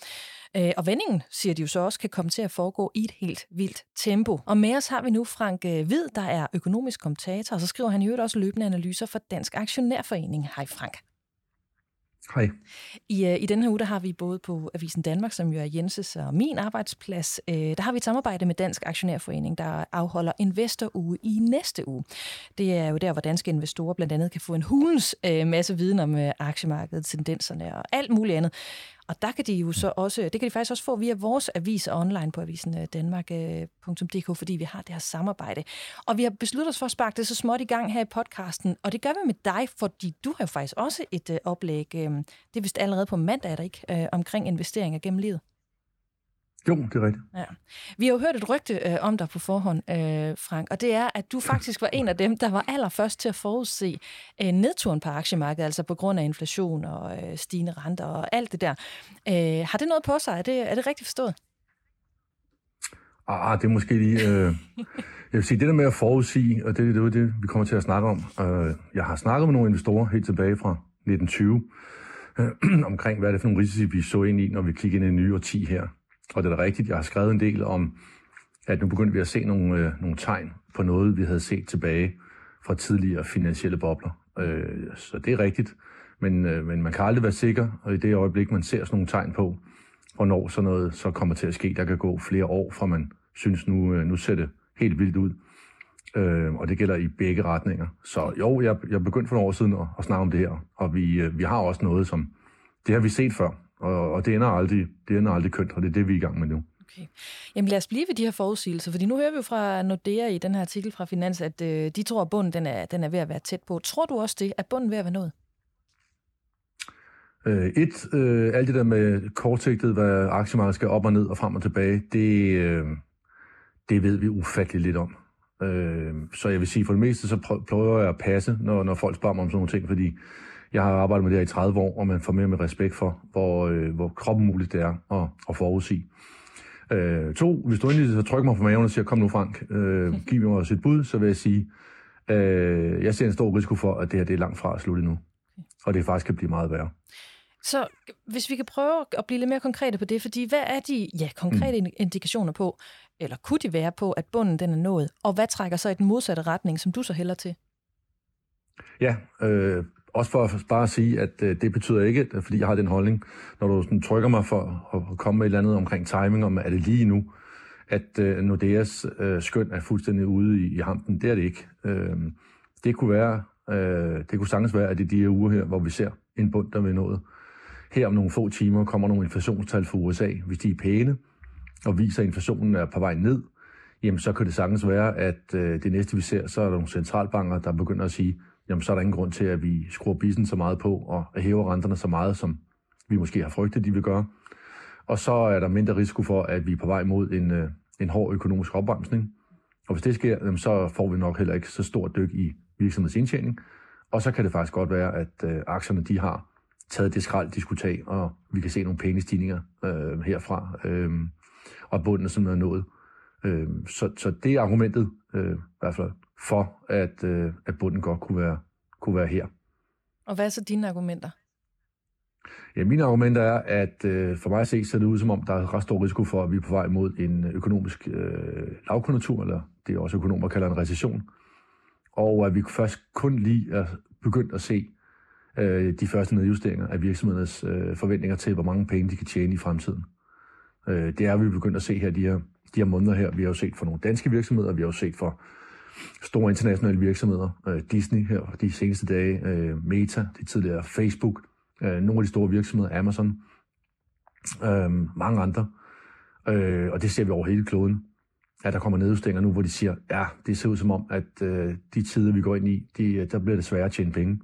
Øh, og vendingen, siger de jo så også, kan komme til at foregå i et helt vildt tempo. Og med os har vi nu Frank øh, Hvid, der er økonomisk kommentator, og så skriver han i øvrigt også løbende analyser for Dansk Aktionærforening. Hej Frank. Hej. I, uh, I denne her uge, der har vi både på Avisen Danmark, som jo er Jenses og min arbejdsplads, uh, der har vi et samarbejde med Dansk Aktionærforening, der afholder Investoruge i næste uge. Det er jo der, hvor danske investorer blandt andet kan få en hulens uh, masse viden om uh, aktiemarkedet, tendenserne og alt muligt andet. Og der kan de jo så også, det kan de faktisk også få via vores avis online på avisen øh, danmark.dk, øh, fordi vi har det her samarbejde. Og vi har besluttet os for at sparke det så småt i gang her i podcasten, og det gør vi med dig, fordi du har jo faktisk også et øh, oplæg, øh, det er vist allerede på mandag, er der ikke, omkring investeringer gennem livet. Jo, det er rigtigt. Ja. Vi har jo hørt et rygte øh, om dig på forhånd, øh, Frank, og det er, at du faktisk var en af dem, der var allerførst til at forudse øh, nedturen på aktiemarkedet, altså på grund af inflation og øh, stigende renter og alt det der. Øh, har det noget på sig? Er det, er det rigtigt forstået? Ah, det er måske lige... Øh, jeg vil sige, det der med at forudsige, og det, det er det, vi kommer til at snakke om. Øh, jeg har snakket med nogle investorer helt tilbage fra 1920, øh, *clears throat* omkring hvad er det for nogle risici, vi så ind i, når vi kigger ind i en ny årti her. Og det er da rigtigt, jeg har skrevet en del om, at nu begyndte vi at se nogle, øh, nogle tegn på noget, vi havde set tilbage fra tidligere finansielle bobler. Øh, så det er rigtigt. Men, øh, men man kan aldrig være sikker, og i det øjeblik, man ser sådan nogle tegn på, hvornår sådan noget så kommer til at ske, der kan gå flere år, fra man synes, nu, øh, nu ser det helt vildt ud. Øh, og det gælder i begge retninger. Så jo, jeg, jeg begyndte for nogle år siden at, at snakke om det her, og vi, øh, vi har også noget, som det har vi set før, og, og det, ender aldrig, det ender aldrig kønt, og det er det, vi er i gang med nu. Okay. Jamen lad os blive ved de her forudsigelser, fordi nu hører vi jo fra Nordea i den her artikel fra Finans, at øh, de tror, at bunden den er, den er ved at være tæt på. Tror du også det? Er bunden ved at være nået? Øh, et, øh, alt det der med kortsigtet, hvad aktiemarkedet skal op og ned og frem og tilbage, det, øh, det ved vi ufattelig lidt om. Øh, så jeg vil sige, for det meste, så prøver jeg at passe, når, når folk spørger mig om sådan nogle ting, fordi jeg har arbejdet med det her i 30 år, og man får mere med respekt for, hvor, øh, hvor kroppen muligt det er at, at forudsige. Øh, to, hvis du endelig så trykker mig på maven og siger, kom nu Frank, øh, giv mig også et bud, så vil jeg sige, øh, jeg ser en stor risiko for, at det her det er langt fra at slutte nu. Og det faktisk kan blive meget værre. Så hvis vi kan prøve at blive lidt mere konkrete på det, fordi hvad er de ja, konkrete mm. indikationer på, eller kunne de være på, at bunden den er nået, og hvad trækker så i den modsatte retning, som du så hælder til? Ja, øh, også for at bare at sige, at øh, det betyder ikke, fordi jeg har den holdning, når du sådan trykker mig for at komme med et eller andet omkring timing, om er det lige nu, at øh, Nordeas øh, skøn er fuldstændig ude i, i hampen. Det er det ikke. Øh, det kunne være, øh, det kunne sagtens være, at det er de her uger her, hvor vi ser en bund, der vil noget. Her om nogle få timer kommer nogle inflationstal fra USA. Hvis de er pæne og viser, at inflationen er på vej ned, jamen så kan det sagtens være, at øh, det næste vi ser, så er der nogle centralbanker, der begynder at sige, jamen så er der ingen grund til, at vi skruer bisen så meget på og hæver renterne så meget, som vi måske har frygtet, de vil gøre. Og så er der mindre risiko for, at vi er på vej mod en, øh, en hård økonomisk opbremsning. Og hvis det sker, jamen, så får vi nok heller ikke så stort dyk i virksomhedens indtjening. Og så kan det faktisk godt være, at øh, aktierne de har taget det skrald, de skulle tage, og vi kan se nogle pæne stigninger øh, herfra, øh, og bunden som er nået. Øh, så, så det er argumentet, øh, i hvert fald, for at, øh, at bunden godt kunne være, kunne være her. Og hvad er så dine argumenter? Ja, mine argumenter er, at øh, for mig at se, ser det ud som om, der er ret stor risiko for, at vi er på vej mod en økonomisk øh, lavkonjunktur, eller det er også økonomer kalder en recession, og at vi først kun lige er begyndt at se øh, de første nedjusteringer af virksomhedernes øh, forventninger til, hvor mange penge de kan tjene i fremtiden. Øh, det er vi begyndt at se her de her, de her måneder her. Vi har jo set for nogle danske virksomheder, vi har jo set for store internationale virksomheder, øh, Disney her de seneste dage, øh, Meta, det tidligere Facebook, øh, nogle af de store virksomheder, Amazon, øh, mange andre. Øh, og det ser vi over hele kloden, at der kommer nedjusteringer nu, hvor de siger, ja, det ser ud som om, at øh, de tider, vi går ind i, de, øh, der bliver det sværere at tjene penge.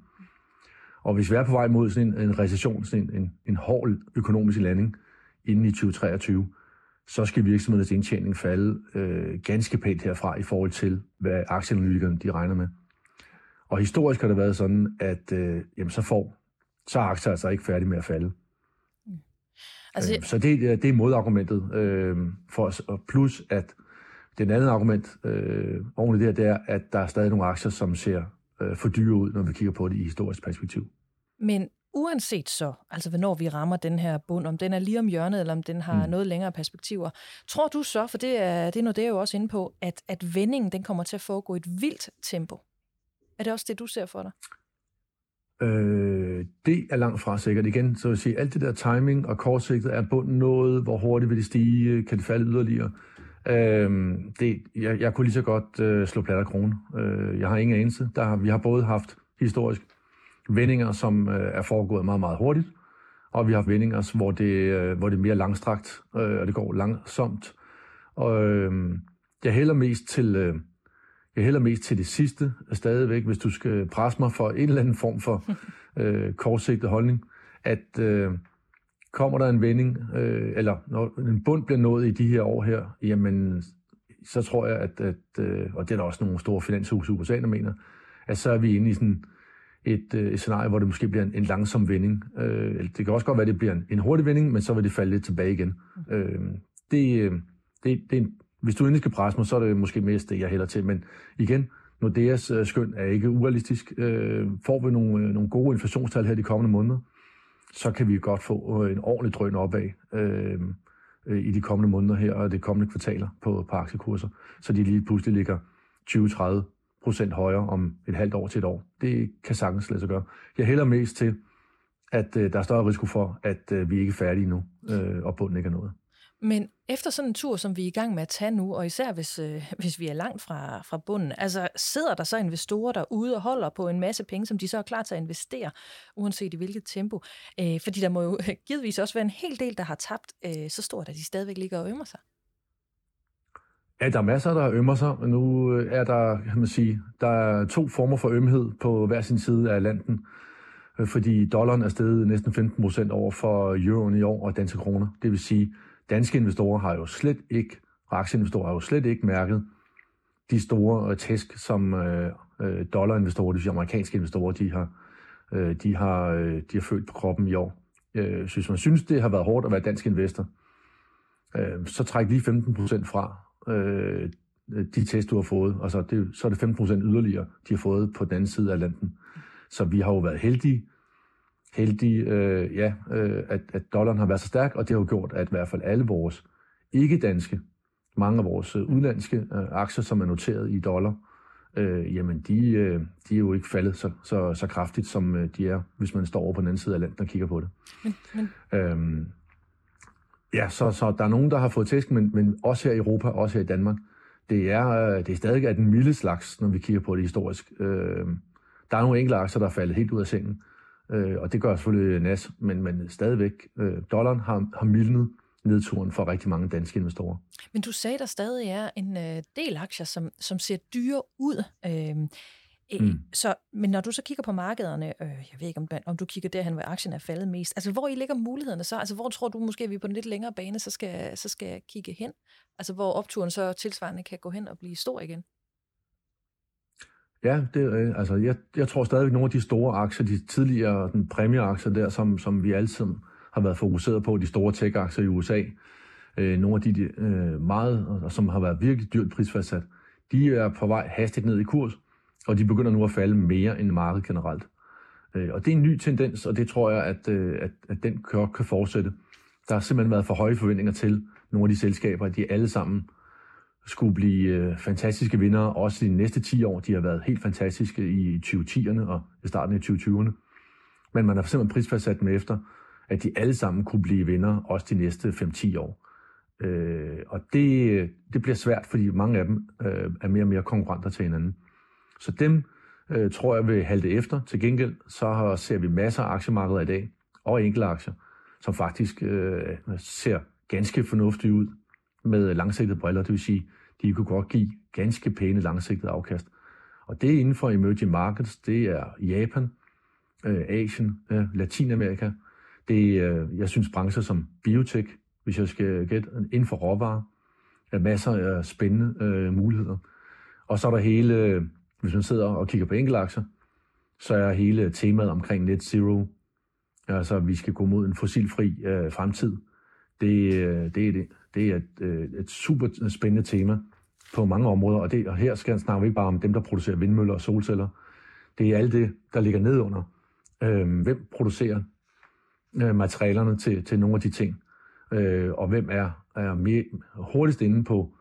Og hvis vi er på vej mod sådan en, en recession, sådan en, en, en hård økonomisk landing inden i 2023, så skal virksomhedernes indtjening falde øh, ganske pænt herfra i forhold til, hvad aktieanalytikerne de regner med. Og historisk har det været sådan, at øh, jamen, så får så er aktier altså ikke færdige med at falde. Mm. Altså, øh, så det, det er modargumentet øh, for os. Og plus, at den andet argument øh, oven i det det er, at der er stadig nogle aktier, som ser øh, for dyre ud, når vi kigger på det i historisk perspektiv. Men uanset så, altså hvornår vi rammer den her bund, om den er lige om hjørnet, eller om den har mm. noget længere perspektiver, tror du så, for det er, det er noget, det er jo også inde på, at, at vendingen den kommer til at foregå i et vildt tempo? Er det også det, du ser for dig? Øh, det er langt fra sikkert. Igen, så vil jeg sige, alt det der timing og kortsigtet er bunden noget, hvor hurtigt vil det stige, kan det falde yderligere. Øh, det, jeg, jeg kunne lige så godt øh, slå plat af krone. Øh, jeg har ingen anelse. Der, vi har både haft historisk vendinger, som øh, er foregået meget, meget hurtigt, og vi har vendinger, hvor det, øh, hvor det er mere langstrakt, øh, og det går langsomt. Og øh, jeg hælder mest til... Øh, jeg hælder mest til det sidste stadigvæk, hvis du skal presse mig for en eller anden form for *laughs* øh, kortsigtet holdning, at øh, kommer der en vending, øh, eller når en bund bliver nået i de her år her, jamen, så tror jeg, at, at øh, og det er der også nogle store finanshus i USA, der mener, at så er vi inde i sådan et, øh, et scenarie, hvor det måske bliver en, en langsom vending. Øh, det kan også godt være, at det bliver en, en hurtig vending, men så vil det falde lidt tilbage igen. Øh, det, øh, det, det, er en, hvis du endelig skal presse mig, så er det måske mest det, jeg hælder til. Men igen, Nordeas øh, skøn er ikke urealistisk. Øh, får vi nogle, øh, nogle gode inflationstal her de kommende måneder, så kan vi godt få øh, en ordentlig drøn opad øh, øh, i de kommende måneder her og de kommende kvartaler på, på aktiekurser, så de lige pludselig ligger 20-30 procent højere om et halvt år til et år. Det kan sagtens lade sig gøre. Jeg hælder mest til, at øh, der er større risiko for, at øh, vi ikke er færdige nu, øh, og bunden ikke er noget. Men efter sådan en tur, som vi er i gang med at tage nu, og især hvis, øh, hvis vi er langt fra, fra bunden, altså sidder der så investorer derude og holder på en masse penge, som de så er klar til at investere, uanset i hvilket tempo? Øh, fordi der må jo givetvis også være en hel del, der har tabt øh, så stort, at de stadigvæk ligger og ømmer sig. Ja, der er masser, der ømmer sig. Nu øh, er der, kan man sige, der er to former for ømhed på hver sin side af landen. Øh, fordi dollaren er steget næsten 15 procent over for euroen i år og danske kroner. Det vil sige, danske investorer har jo slet ikke, og aktieinvestorer har jo slet ikke mærket de store øh, tæsk, som dollarinvestorer, det vil sige amerikanske investorer, de har, de har, de har følt på kroppen i år. Så hvis man synes, det har været hårdt at være dansk investor, så træk lige 15 procent fra øh, de test, du har fået. Altså, det, så er det 15 procent yderligere, de har fået på den anden side af landen. Så vi har jo været heldige, heldige øh, ja, øh, at, at dollaren har været så stærk, og det har jo gjort, at i hvert fald alle vores ikke-danske, mange af vores øh, udenlandske øh, aktier, som er noteret i dollar, øh, jamen de, øh, de er jo ikke faldet så, så, så kraftigt, som øh, de er, hvis man står over på den anden side af landet og kigger på det. Men, men... Øhm, ja, så, så der er nogen, der har fået tæsk, men, men også her i Europa, også her i Danmark, det er, øh, det er stadig af den milde slags, når vi kigger på det historisk. Øh, der er nogle enkelte aktier, der er faldet helt ud af sengen, øh, og det gør selvfølgelig NAS, men, men stadigvæk, øh, dollaren har, har mildnet nedturen for rigtig mange danske investorer. Men du sagde, der stadig er en øh, del aktier, som, som ser dyre ud. Øh, Mm. Så, men når du så kigger på markederne, øh, jeg ved ikke, om, om du kigger derhen, hvor aktien er faldet mest, altså hvor I ligger mulighederne så? Altså hvor tror du måske, at vi på en lidt længere bane, så skal, så skal kigge hen? Altså hvor opturen så tilsvarende kan gå hen og blive stor igen? Ja, det, øh, altså, jeg, jeg tror stadigvæk, at nogle af de store aktier, de tidligere den præmieaktier der, som, som vi sammen har været fokuseret på, de store tech-aktier i USA, øh, nogle af de, de øh, meget, som har været virkelig dyrt prisfastsat, de er på vej hastigt ned i kurs, og de begynder nu at falde mere end markedet generelt. Øh, og det er en ny tendens, og det tror jeg, at, øh, at, at den kør kan fortsætte. Der har simpelthen været for høje forventninger til nogle af de selskaber, at de alle sammen skulle blive øh, fantastiske vinder, også i de næste 10 år. De har været helt fantastiske i 2010'erne og i starten af 2020'erne. Men man har simpelthen prisfastsat dem efter, at de alle sammen kunne blive vinder også de næste 5-10 år. Øh, og det, det bliver svært, fordi mange af dem øh, er mere og mere konkurrenter til hinanden. Så dem øh, tror jeg vil halte efter. Til gengæld så ser vi masser af aktiemarkeder i dag, og enkelte aktier, som faktisk øh, ser ganske fornuftige ud med langsigtede briller. Det vil sige, de kunne godt give ganske pæne langsigtede afkast. Og det er inden for emerging markets, det er Japan, øh, Asien, øh, Latinamerika. Det er, øh, jeg synes, brancher som biotech, hvis jeg skal gætte, inden for råvarer, er masser af spændende øh, muligheder. Og så er der hele, hvis man sidder og kigger på enkeltaktier, så er hele temaet omkring net zero, altså at vi skal gå mod en fossilfri øh, fremtid, det, øh, det, er, det, det er et, øh, et super spændende tema på mange områder, og, det, og her skal snakke vi ikke bare om dem, der producerer vindmøller og solceller. Det er alt det, der ligger nedunder. Øh, hvem producerer øh, materialerne til, til nogle af de ting? Øh, og hvem er, er mere, hurtigst inde på,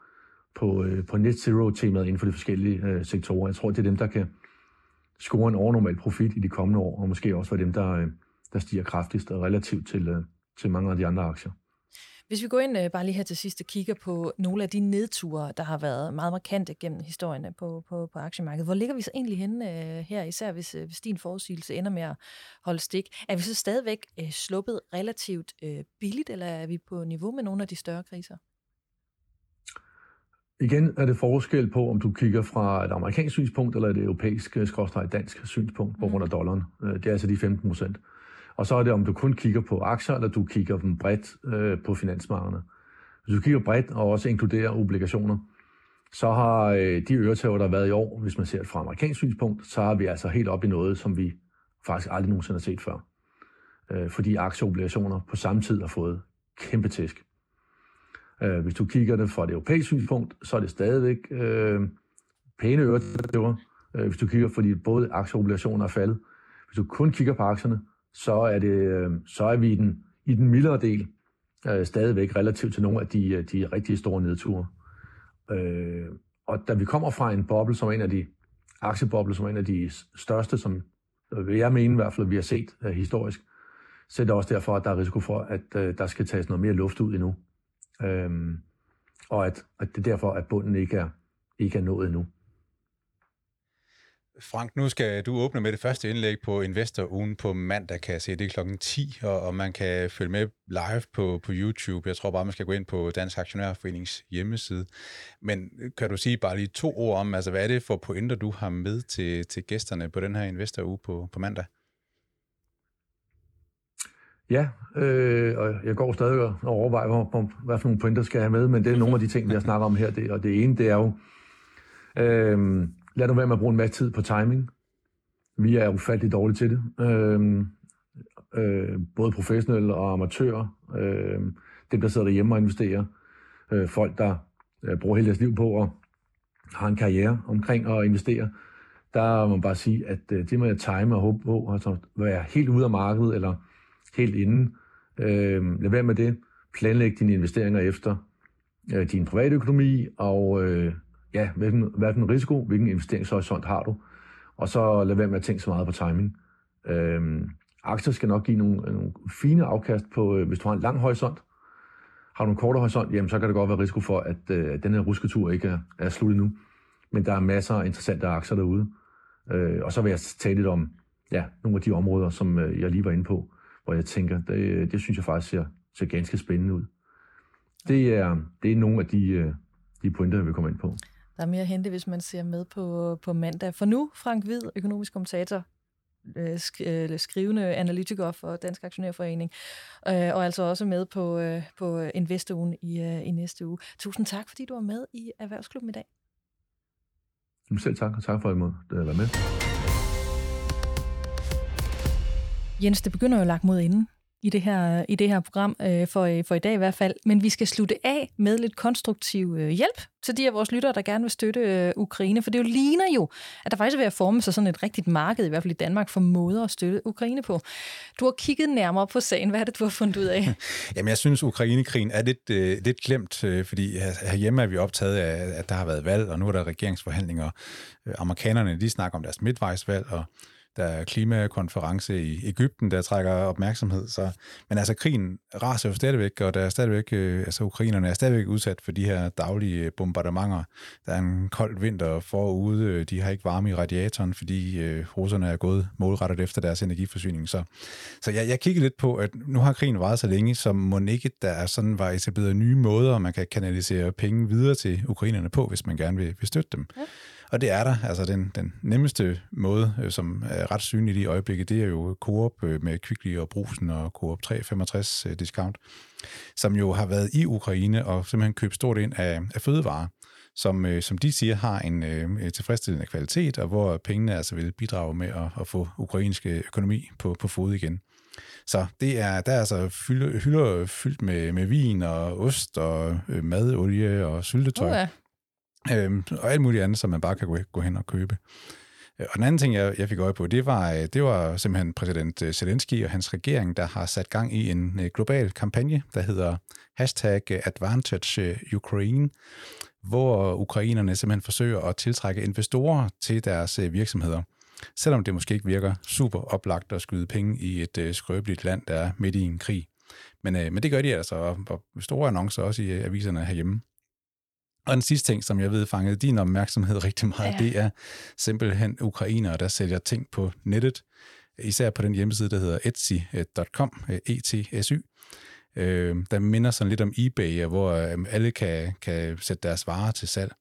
på, øh, på net zero-temaet inden for de forskellige øh, sektorer? Jeg tror, det er dem, der kan score en overnormal profit i de kommende år, og måske også være dem, der, øh, der stiger kraftigst og relativt til, øh, til mange af de andre aktier. Hvis vi går ind øh, bare lige her til sidst og kigger på nogle af de nedture, der har været meget markante gennem historien på, på, på aktiemarkedet, hvor ligger vi så egentlig henne øh, her, især hvis, øh, hvis din forudsigelse ender med at holde stik? Er vi så stadigvæk øh, sluppet relativt øh, billigt, eller er vi på niveau med nogle af de større kriser? Igen er det forskel på, om du kigger fra et amerikansk synspunkt eller et europæisk, skråstrej dansk synspunkt på grund af mm. dollaren. Øh, det er altså de 15 procent. Og så er det, om du kun kigger på aktier, eller du kigger dem bredt øh, på finansmarkederne. Hvis du kigger bredt og også inkluderer obligationer, så har øh, de øretæver, der har været i år, hvis man ser det fra amerikansk synspunkt, så har vi altså helt op i noget, som vi faktisk aldrig nogensinde har set før. Øh, fordi aktieobligationer på samme tid har fået kæmpe tæsk. Øh, hvis du kigger det fra det europæiske synspunkt, så er det stadigvæk øh, pæne øretæver. Øh, hvis du kigger, fordi både aktieobligationer er faldet. Hvis du kun kigger på aktierne, så er, det, øh, så er vi i den, i den mildere del øh, stadigvæk relativt til nogle af de, de rigtig store nedture. Øh, og da vi kommer fra en boble, som er en af de aktieboble, som er en af de største, som øh, vil jeg mene i hvert fald, vi har set øh, historisk, så er det også derfor, at der er risiko for, at øh, der skal tages noget mere luft ud endnu. Øhm, og at, at det er derfor, at bunden ikke er, ikke er nået endnu. Frank, nu skal du åbne med det første indlæg på Investor-ugen på mandag, kan jeg se. Det er klokken 10, og, og man kan følge med live på, på YouTube. Jeg tror bare, man skal gå ind på Dansk Aktionærforenings hjemmeside. Men kan du sige bare lige to ord om, altså hvad er det for pointer, du har med til, til gæsterne på den her Investor-uge på, på mandag? Ja, øh, og jeg går stadig og overvejer, hvor, hvad for nogle pointer skal jeg have med, men det er nogle af de ting, vi har snakket om her. Det, og det ene, det er jo, øh, lad nu være med at bruge en masse tid på timing. Vi er ufattelig dårlige til det. Øh, øh, både professionelle og amatører. Øh, dem, der sidder derhjemme og investerer. Øh, folk, der øh, bruger hele deres liv på at har en karriere omkring at investere. Der må man bare sige, at øh, det må jeg time og håbe på, altså være helt ude af markedet, eller helt inden. øh, lad være med det. Planlæg dine investeringer efter øh, din private økonomi, og øh, ja, hvilken, hvilken risiko, hvilken investeringshorisont har du, og så lad være med at tænke så meget på timing. Øh, aktier skal nok give nogle, nogle fine afkast på, øh, hvis du har en lang horisont. Har du en kortere horisont, jamen så kan det godt være risiko for, at øh, den her rusketur ikke er, er slut endnu. Men der er masser af interessante aktier derude. Øh, og så vil jeg tale lidt om ja, nogle af de områder, som øh, jeg lige var inde på, hvor jeg tænker, det, det synes jeg faktisk ser, ser ganske spændende ud. Det er, det er nogle af de, øh, de pointer, vi kommer ind på. Der er mere at hente, hvis man ser med på, på mandag. For nu, Frank Hvid, økonomisk kommentator, øh, øh, skrivende analytiker for Dansk Aktionærforening, og altså også med på, på Investoren i, i næste uge. Tusind tak, fordi du var med i Erhvervsklubben i dag. Selv tak, og tak for at være med. Jens, det begynder jo lagt mod inden i det her, i det her program, øh, for, øh, for i dag i hvert fald. Men vi skal slutte af med lidt konstruktiv øh, hjælp til de af vores lyttere, der gerne vil støtte øh, Ukraine. For det jo ligner jo, at der faktisk er ved at forme sig sådan et rigtigt marked, i hvert fald i Danmark, for måder at støtte Ukraine på. Du har kigget nærmere på sagen. Hvad er det, du har fundet ud af? *laughs* Jamen, jeg synes, Ukrainekrigen er lidt, øh, lidt glemt, øh, fordi herhjemme er vi optaget af, at der har været valg, og nu er der regeringsforhandlinger. Øh, amerikanerne, de snakker om deres midtvejsvalg, og der er klimakonference i Ægypten, der trækker opmærksomhed. Så, men altså, krigen raser jo stadigvæk, og der er stadigvæk, øh, altså, ukrainerne er stadigvæk udsat for de her daglige øh, bombardementer. Der er en kold vinter forude, øh, de har ikke varme i radiatoren, fordi øh, russerne er gået målrettet efter deres energiforsyning. Så, så jeg, jeg kigger lidt på, at nu har krigen varet så længe, så må ikke der er sådan var etableret nye måder, man kan kanalisere penge videre til ukrainerne på, hvis man gerne vil, vil støtte dem. Ja. Og det er der. Altså den, den nemmeste måde, øh, som er ret synlig i øjeblikket, det er jo Coop øh, med Kvickly og Brusen og Coop 365 øh, discount, som jo har været i Ukraine og simpelthen købt stort ind af, af fødevarer som, som de siger har en øh, tilfredsstillende kvalitet, og hvor pengene altså vil bidrage med at, at få ukrainske økonomi på, på fod igen. Så det er, der er altså fylder, hylder fyldt med, med vin og ost og øh, madolie og syltetøj. Uh. Øhm, og alt muligt andet, som man bare kan gå, gå hen og købe. Øh, og den anden ting, jeg, jeg fik øje på, det var, øh, det var simpelthen præsident øh, Zelensky og hans regering, der har sat gang i en global kampagne, der hedder hashtag Advantage Ukraine, hvor ukrainerne simpelthen forsøger at tiltrække investorer til deres virksomheder. Selvom det måske ikke virker super oplagt at skyde penge i et skrøbeligt land, der er midt i en krig. Men, men det gør de altså, og store annoncer også i aviserne herhjemme. Og den sidste ting, som jeg ved fangede din opmærksomhed *laughs* rigtig meget, ja. det er simpelthen ukrainere, der sælger ting på nettet, især på den hjemmeside, der hedder etsy.com, E-T-S-Y, øh, der minder sådan lidt om eBay, hvor øh, alle kan, kan sætte deres varer til salg.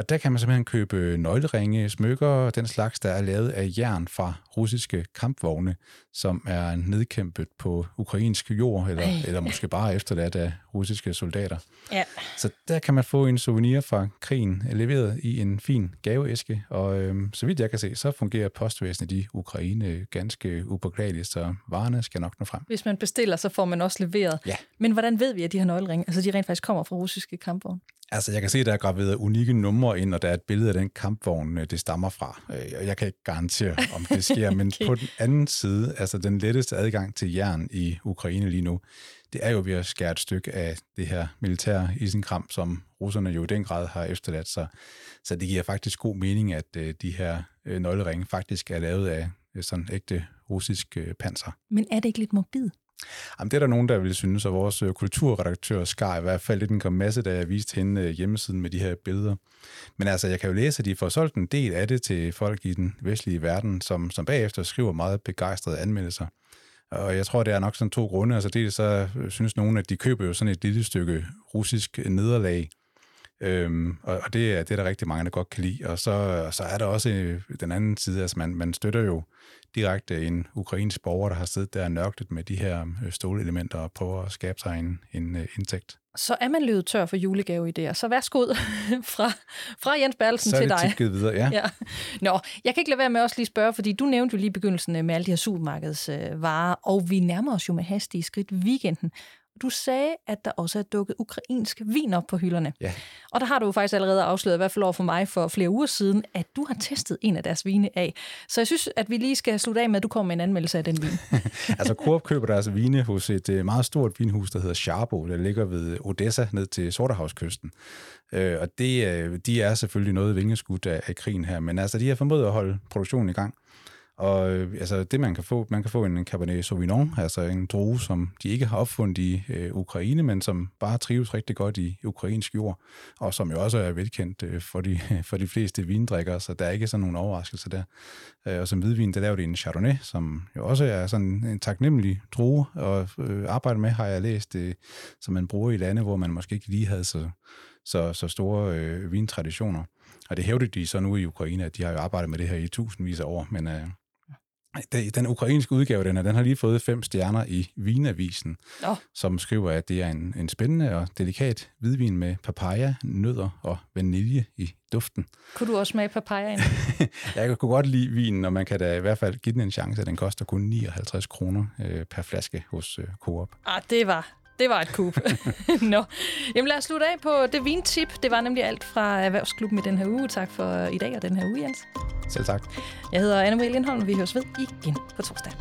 Og der kan man simpelthen købe nøgleringe, smykker og den slags, der er lavet af jern fra russiske kampvogne, som er nedkæmpet på ukrainsk jord, eller, eller måske bare efterladt af russiske soldater. Ja. Så der kan man få en souvenir fra krigen leveret i en fin gaveæske, og øh, så vidt jeg kan se, så fungerer postvæsenet i Ukraine ganske upåklageligt, så varerne skal nok nå frem. Hvis man bestiller, så får man også leveret. Ja. Men hvordan ved vi, at de her nøgleringe, altså de rent faktisk kommer fra russiske kampvogne? Altså, jeg kan se, at der er graveret unikke numre ind, og der er et billede af den kampvogn, øh, det stammer fra. Øh, Jeg kan ikke garantere, om det sker, *laughs* men Okay. på den anden side, altså den letteste adgang til jern i Ukraine lige nu, det er jo ved at skære et stykke af det her militære isenkram, som russerne jo i den grad har efterladt sig. Så det giver faktisk god mening, at øh, de her øh, nøgleringe faktisk er lavet af øh, sådan ægte russisk panser. Men er det ikke lidt morbid? Jamen, det er der nogen, der vil synes, og vores kulturredaktør Skar i hvert fald lidt en grimasse, da jeg viste hende hjemmesiden med de her billeder. Men altså, jeg kan jo læse, at de får solgt en del af det til folk i den vestlige verden, som, som bagefter skriver meget begejstrede anmeldelser. Og jeg tror, det er nok sådan to grunde. Altså dels så øh, synes nogen, at de køber jo sådan et lille stykke russisk nederlag, Øhm, og, og det, er, det er der rigtig mange, der godt kan lide. Og så, og så er der også øh, den anden side, altså man, man støtter jo direkte en ukrainsk borger, der har siddet der og nørklet med de her øh, stålelementer og prøver at skabe sig en, en øh, indtægt. Så er man løbet tør for julegave Så værsgo *laughs* fra, fra Jens Bertelsen Så er til det dig. tit givet videre, ja. Ja. Nå, jeg kan ikke lade være med også lige spørge, fordi du nævnte jo lige i begyndelsen øh, med alle de her supermarkedsvarer, øh, varer, og vi nærmer os jo med hastige skridt weekenden. Du sagde, at der også er dukket ukrainsk vin op på hylderne. Ja. Og der har du jo faktisk allerede afsløret, i hvert fald over for mig for flere uger siden, at du har testet en af deres vine af. Så jeg synes, at vi lige skal slutte af med, at du kommer med en anmeldelse af den vin. *laughs* altså Coop køber deres vine hos et øh, meget stort vinhus, der hedder Sharbo, der ligger ved Odessa ned til Sortehavskysten. Øh, og det, øh, de er selvfølgelig noget vingeskudt af, af krigen her, men altså de har formået at holde produktionen i gang. Og øh, altså det man kan få, man kan få en Cabernet Sauvignon, altså en drue, som de ikke har opfundet i øh, Ukraine, men som bare trives rigtig godt i ukrainsk jord, og som jo også er velkendt øh, for, de, *laughs* for de fleste vindrikkere, så der er ikke sådan nogen overraskelse der. Øh, og som hvidvin, der laver de en Chardonnay, som jo også er sådan en taknemmelig drue at øh, arbejde med, har jeg læst, øh, som man bruger i lande, hvor man måske ikke lige havde så, så, så store øh, vintraditioner. Og det hævdede de så nu i Ukraine, at de har jo arbejdet med det her i tusindvis af år, men øh, den, ukrainske udgave, den, er, den har lige fået fem stjerner i Vinavisen, Nå. som skriver, at det er en, en spændende og delikat hvidvin med papaya, nødder og vanilje i duften. Kunne du også smage papayaen? *laughs* Jeg kunne godt lide vinen, og man kan da i hvert fald give den en chance, at den koster kun 59 kroner øh, per flaske hos øh, Coop. Ah, det var, det var et kub. *laughs* Nå. Jamen lad os slutte af på det vintip. Det var nemlig alt fra Erhvervsklubben i den her uge. Tak for i dag og den her uge, Jens. Selv tak. Jeg hedder Anna-Marie Lindholm, og vi høres ved igen på torsdag.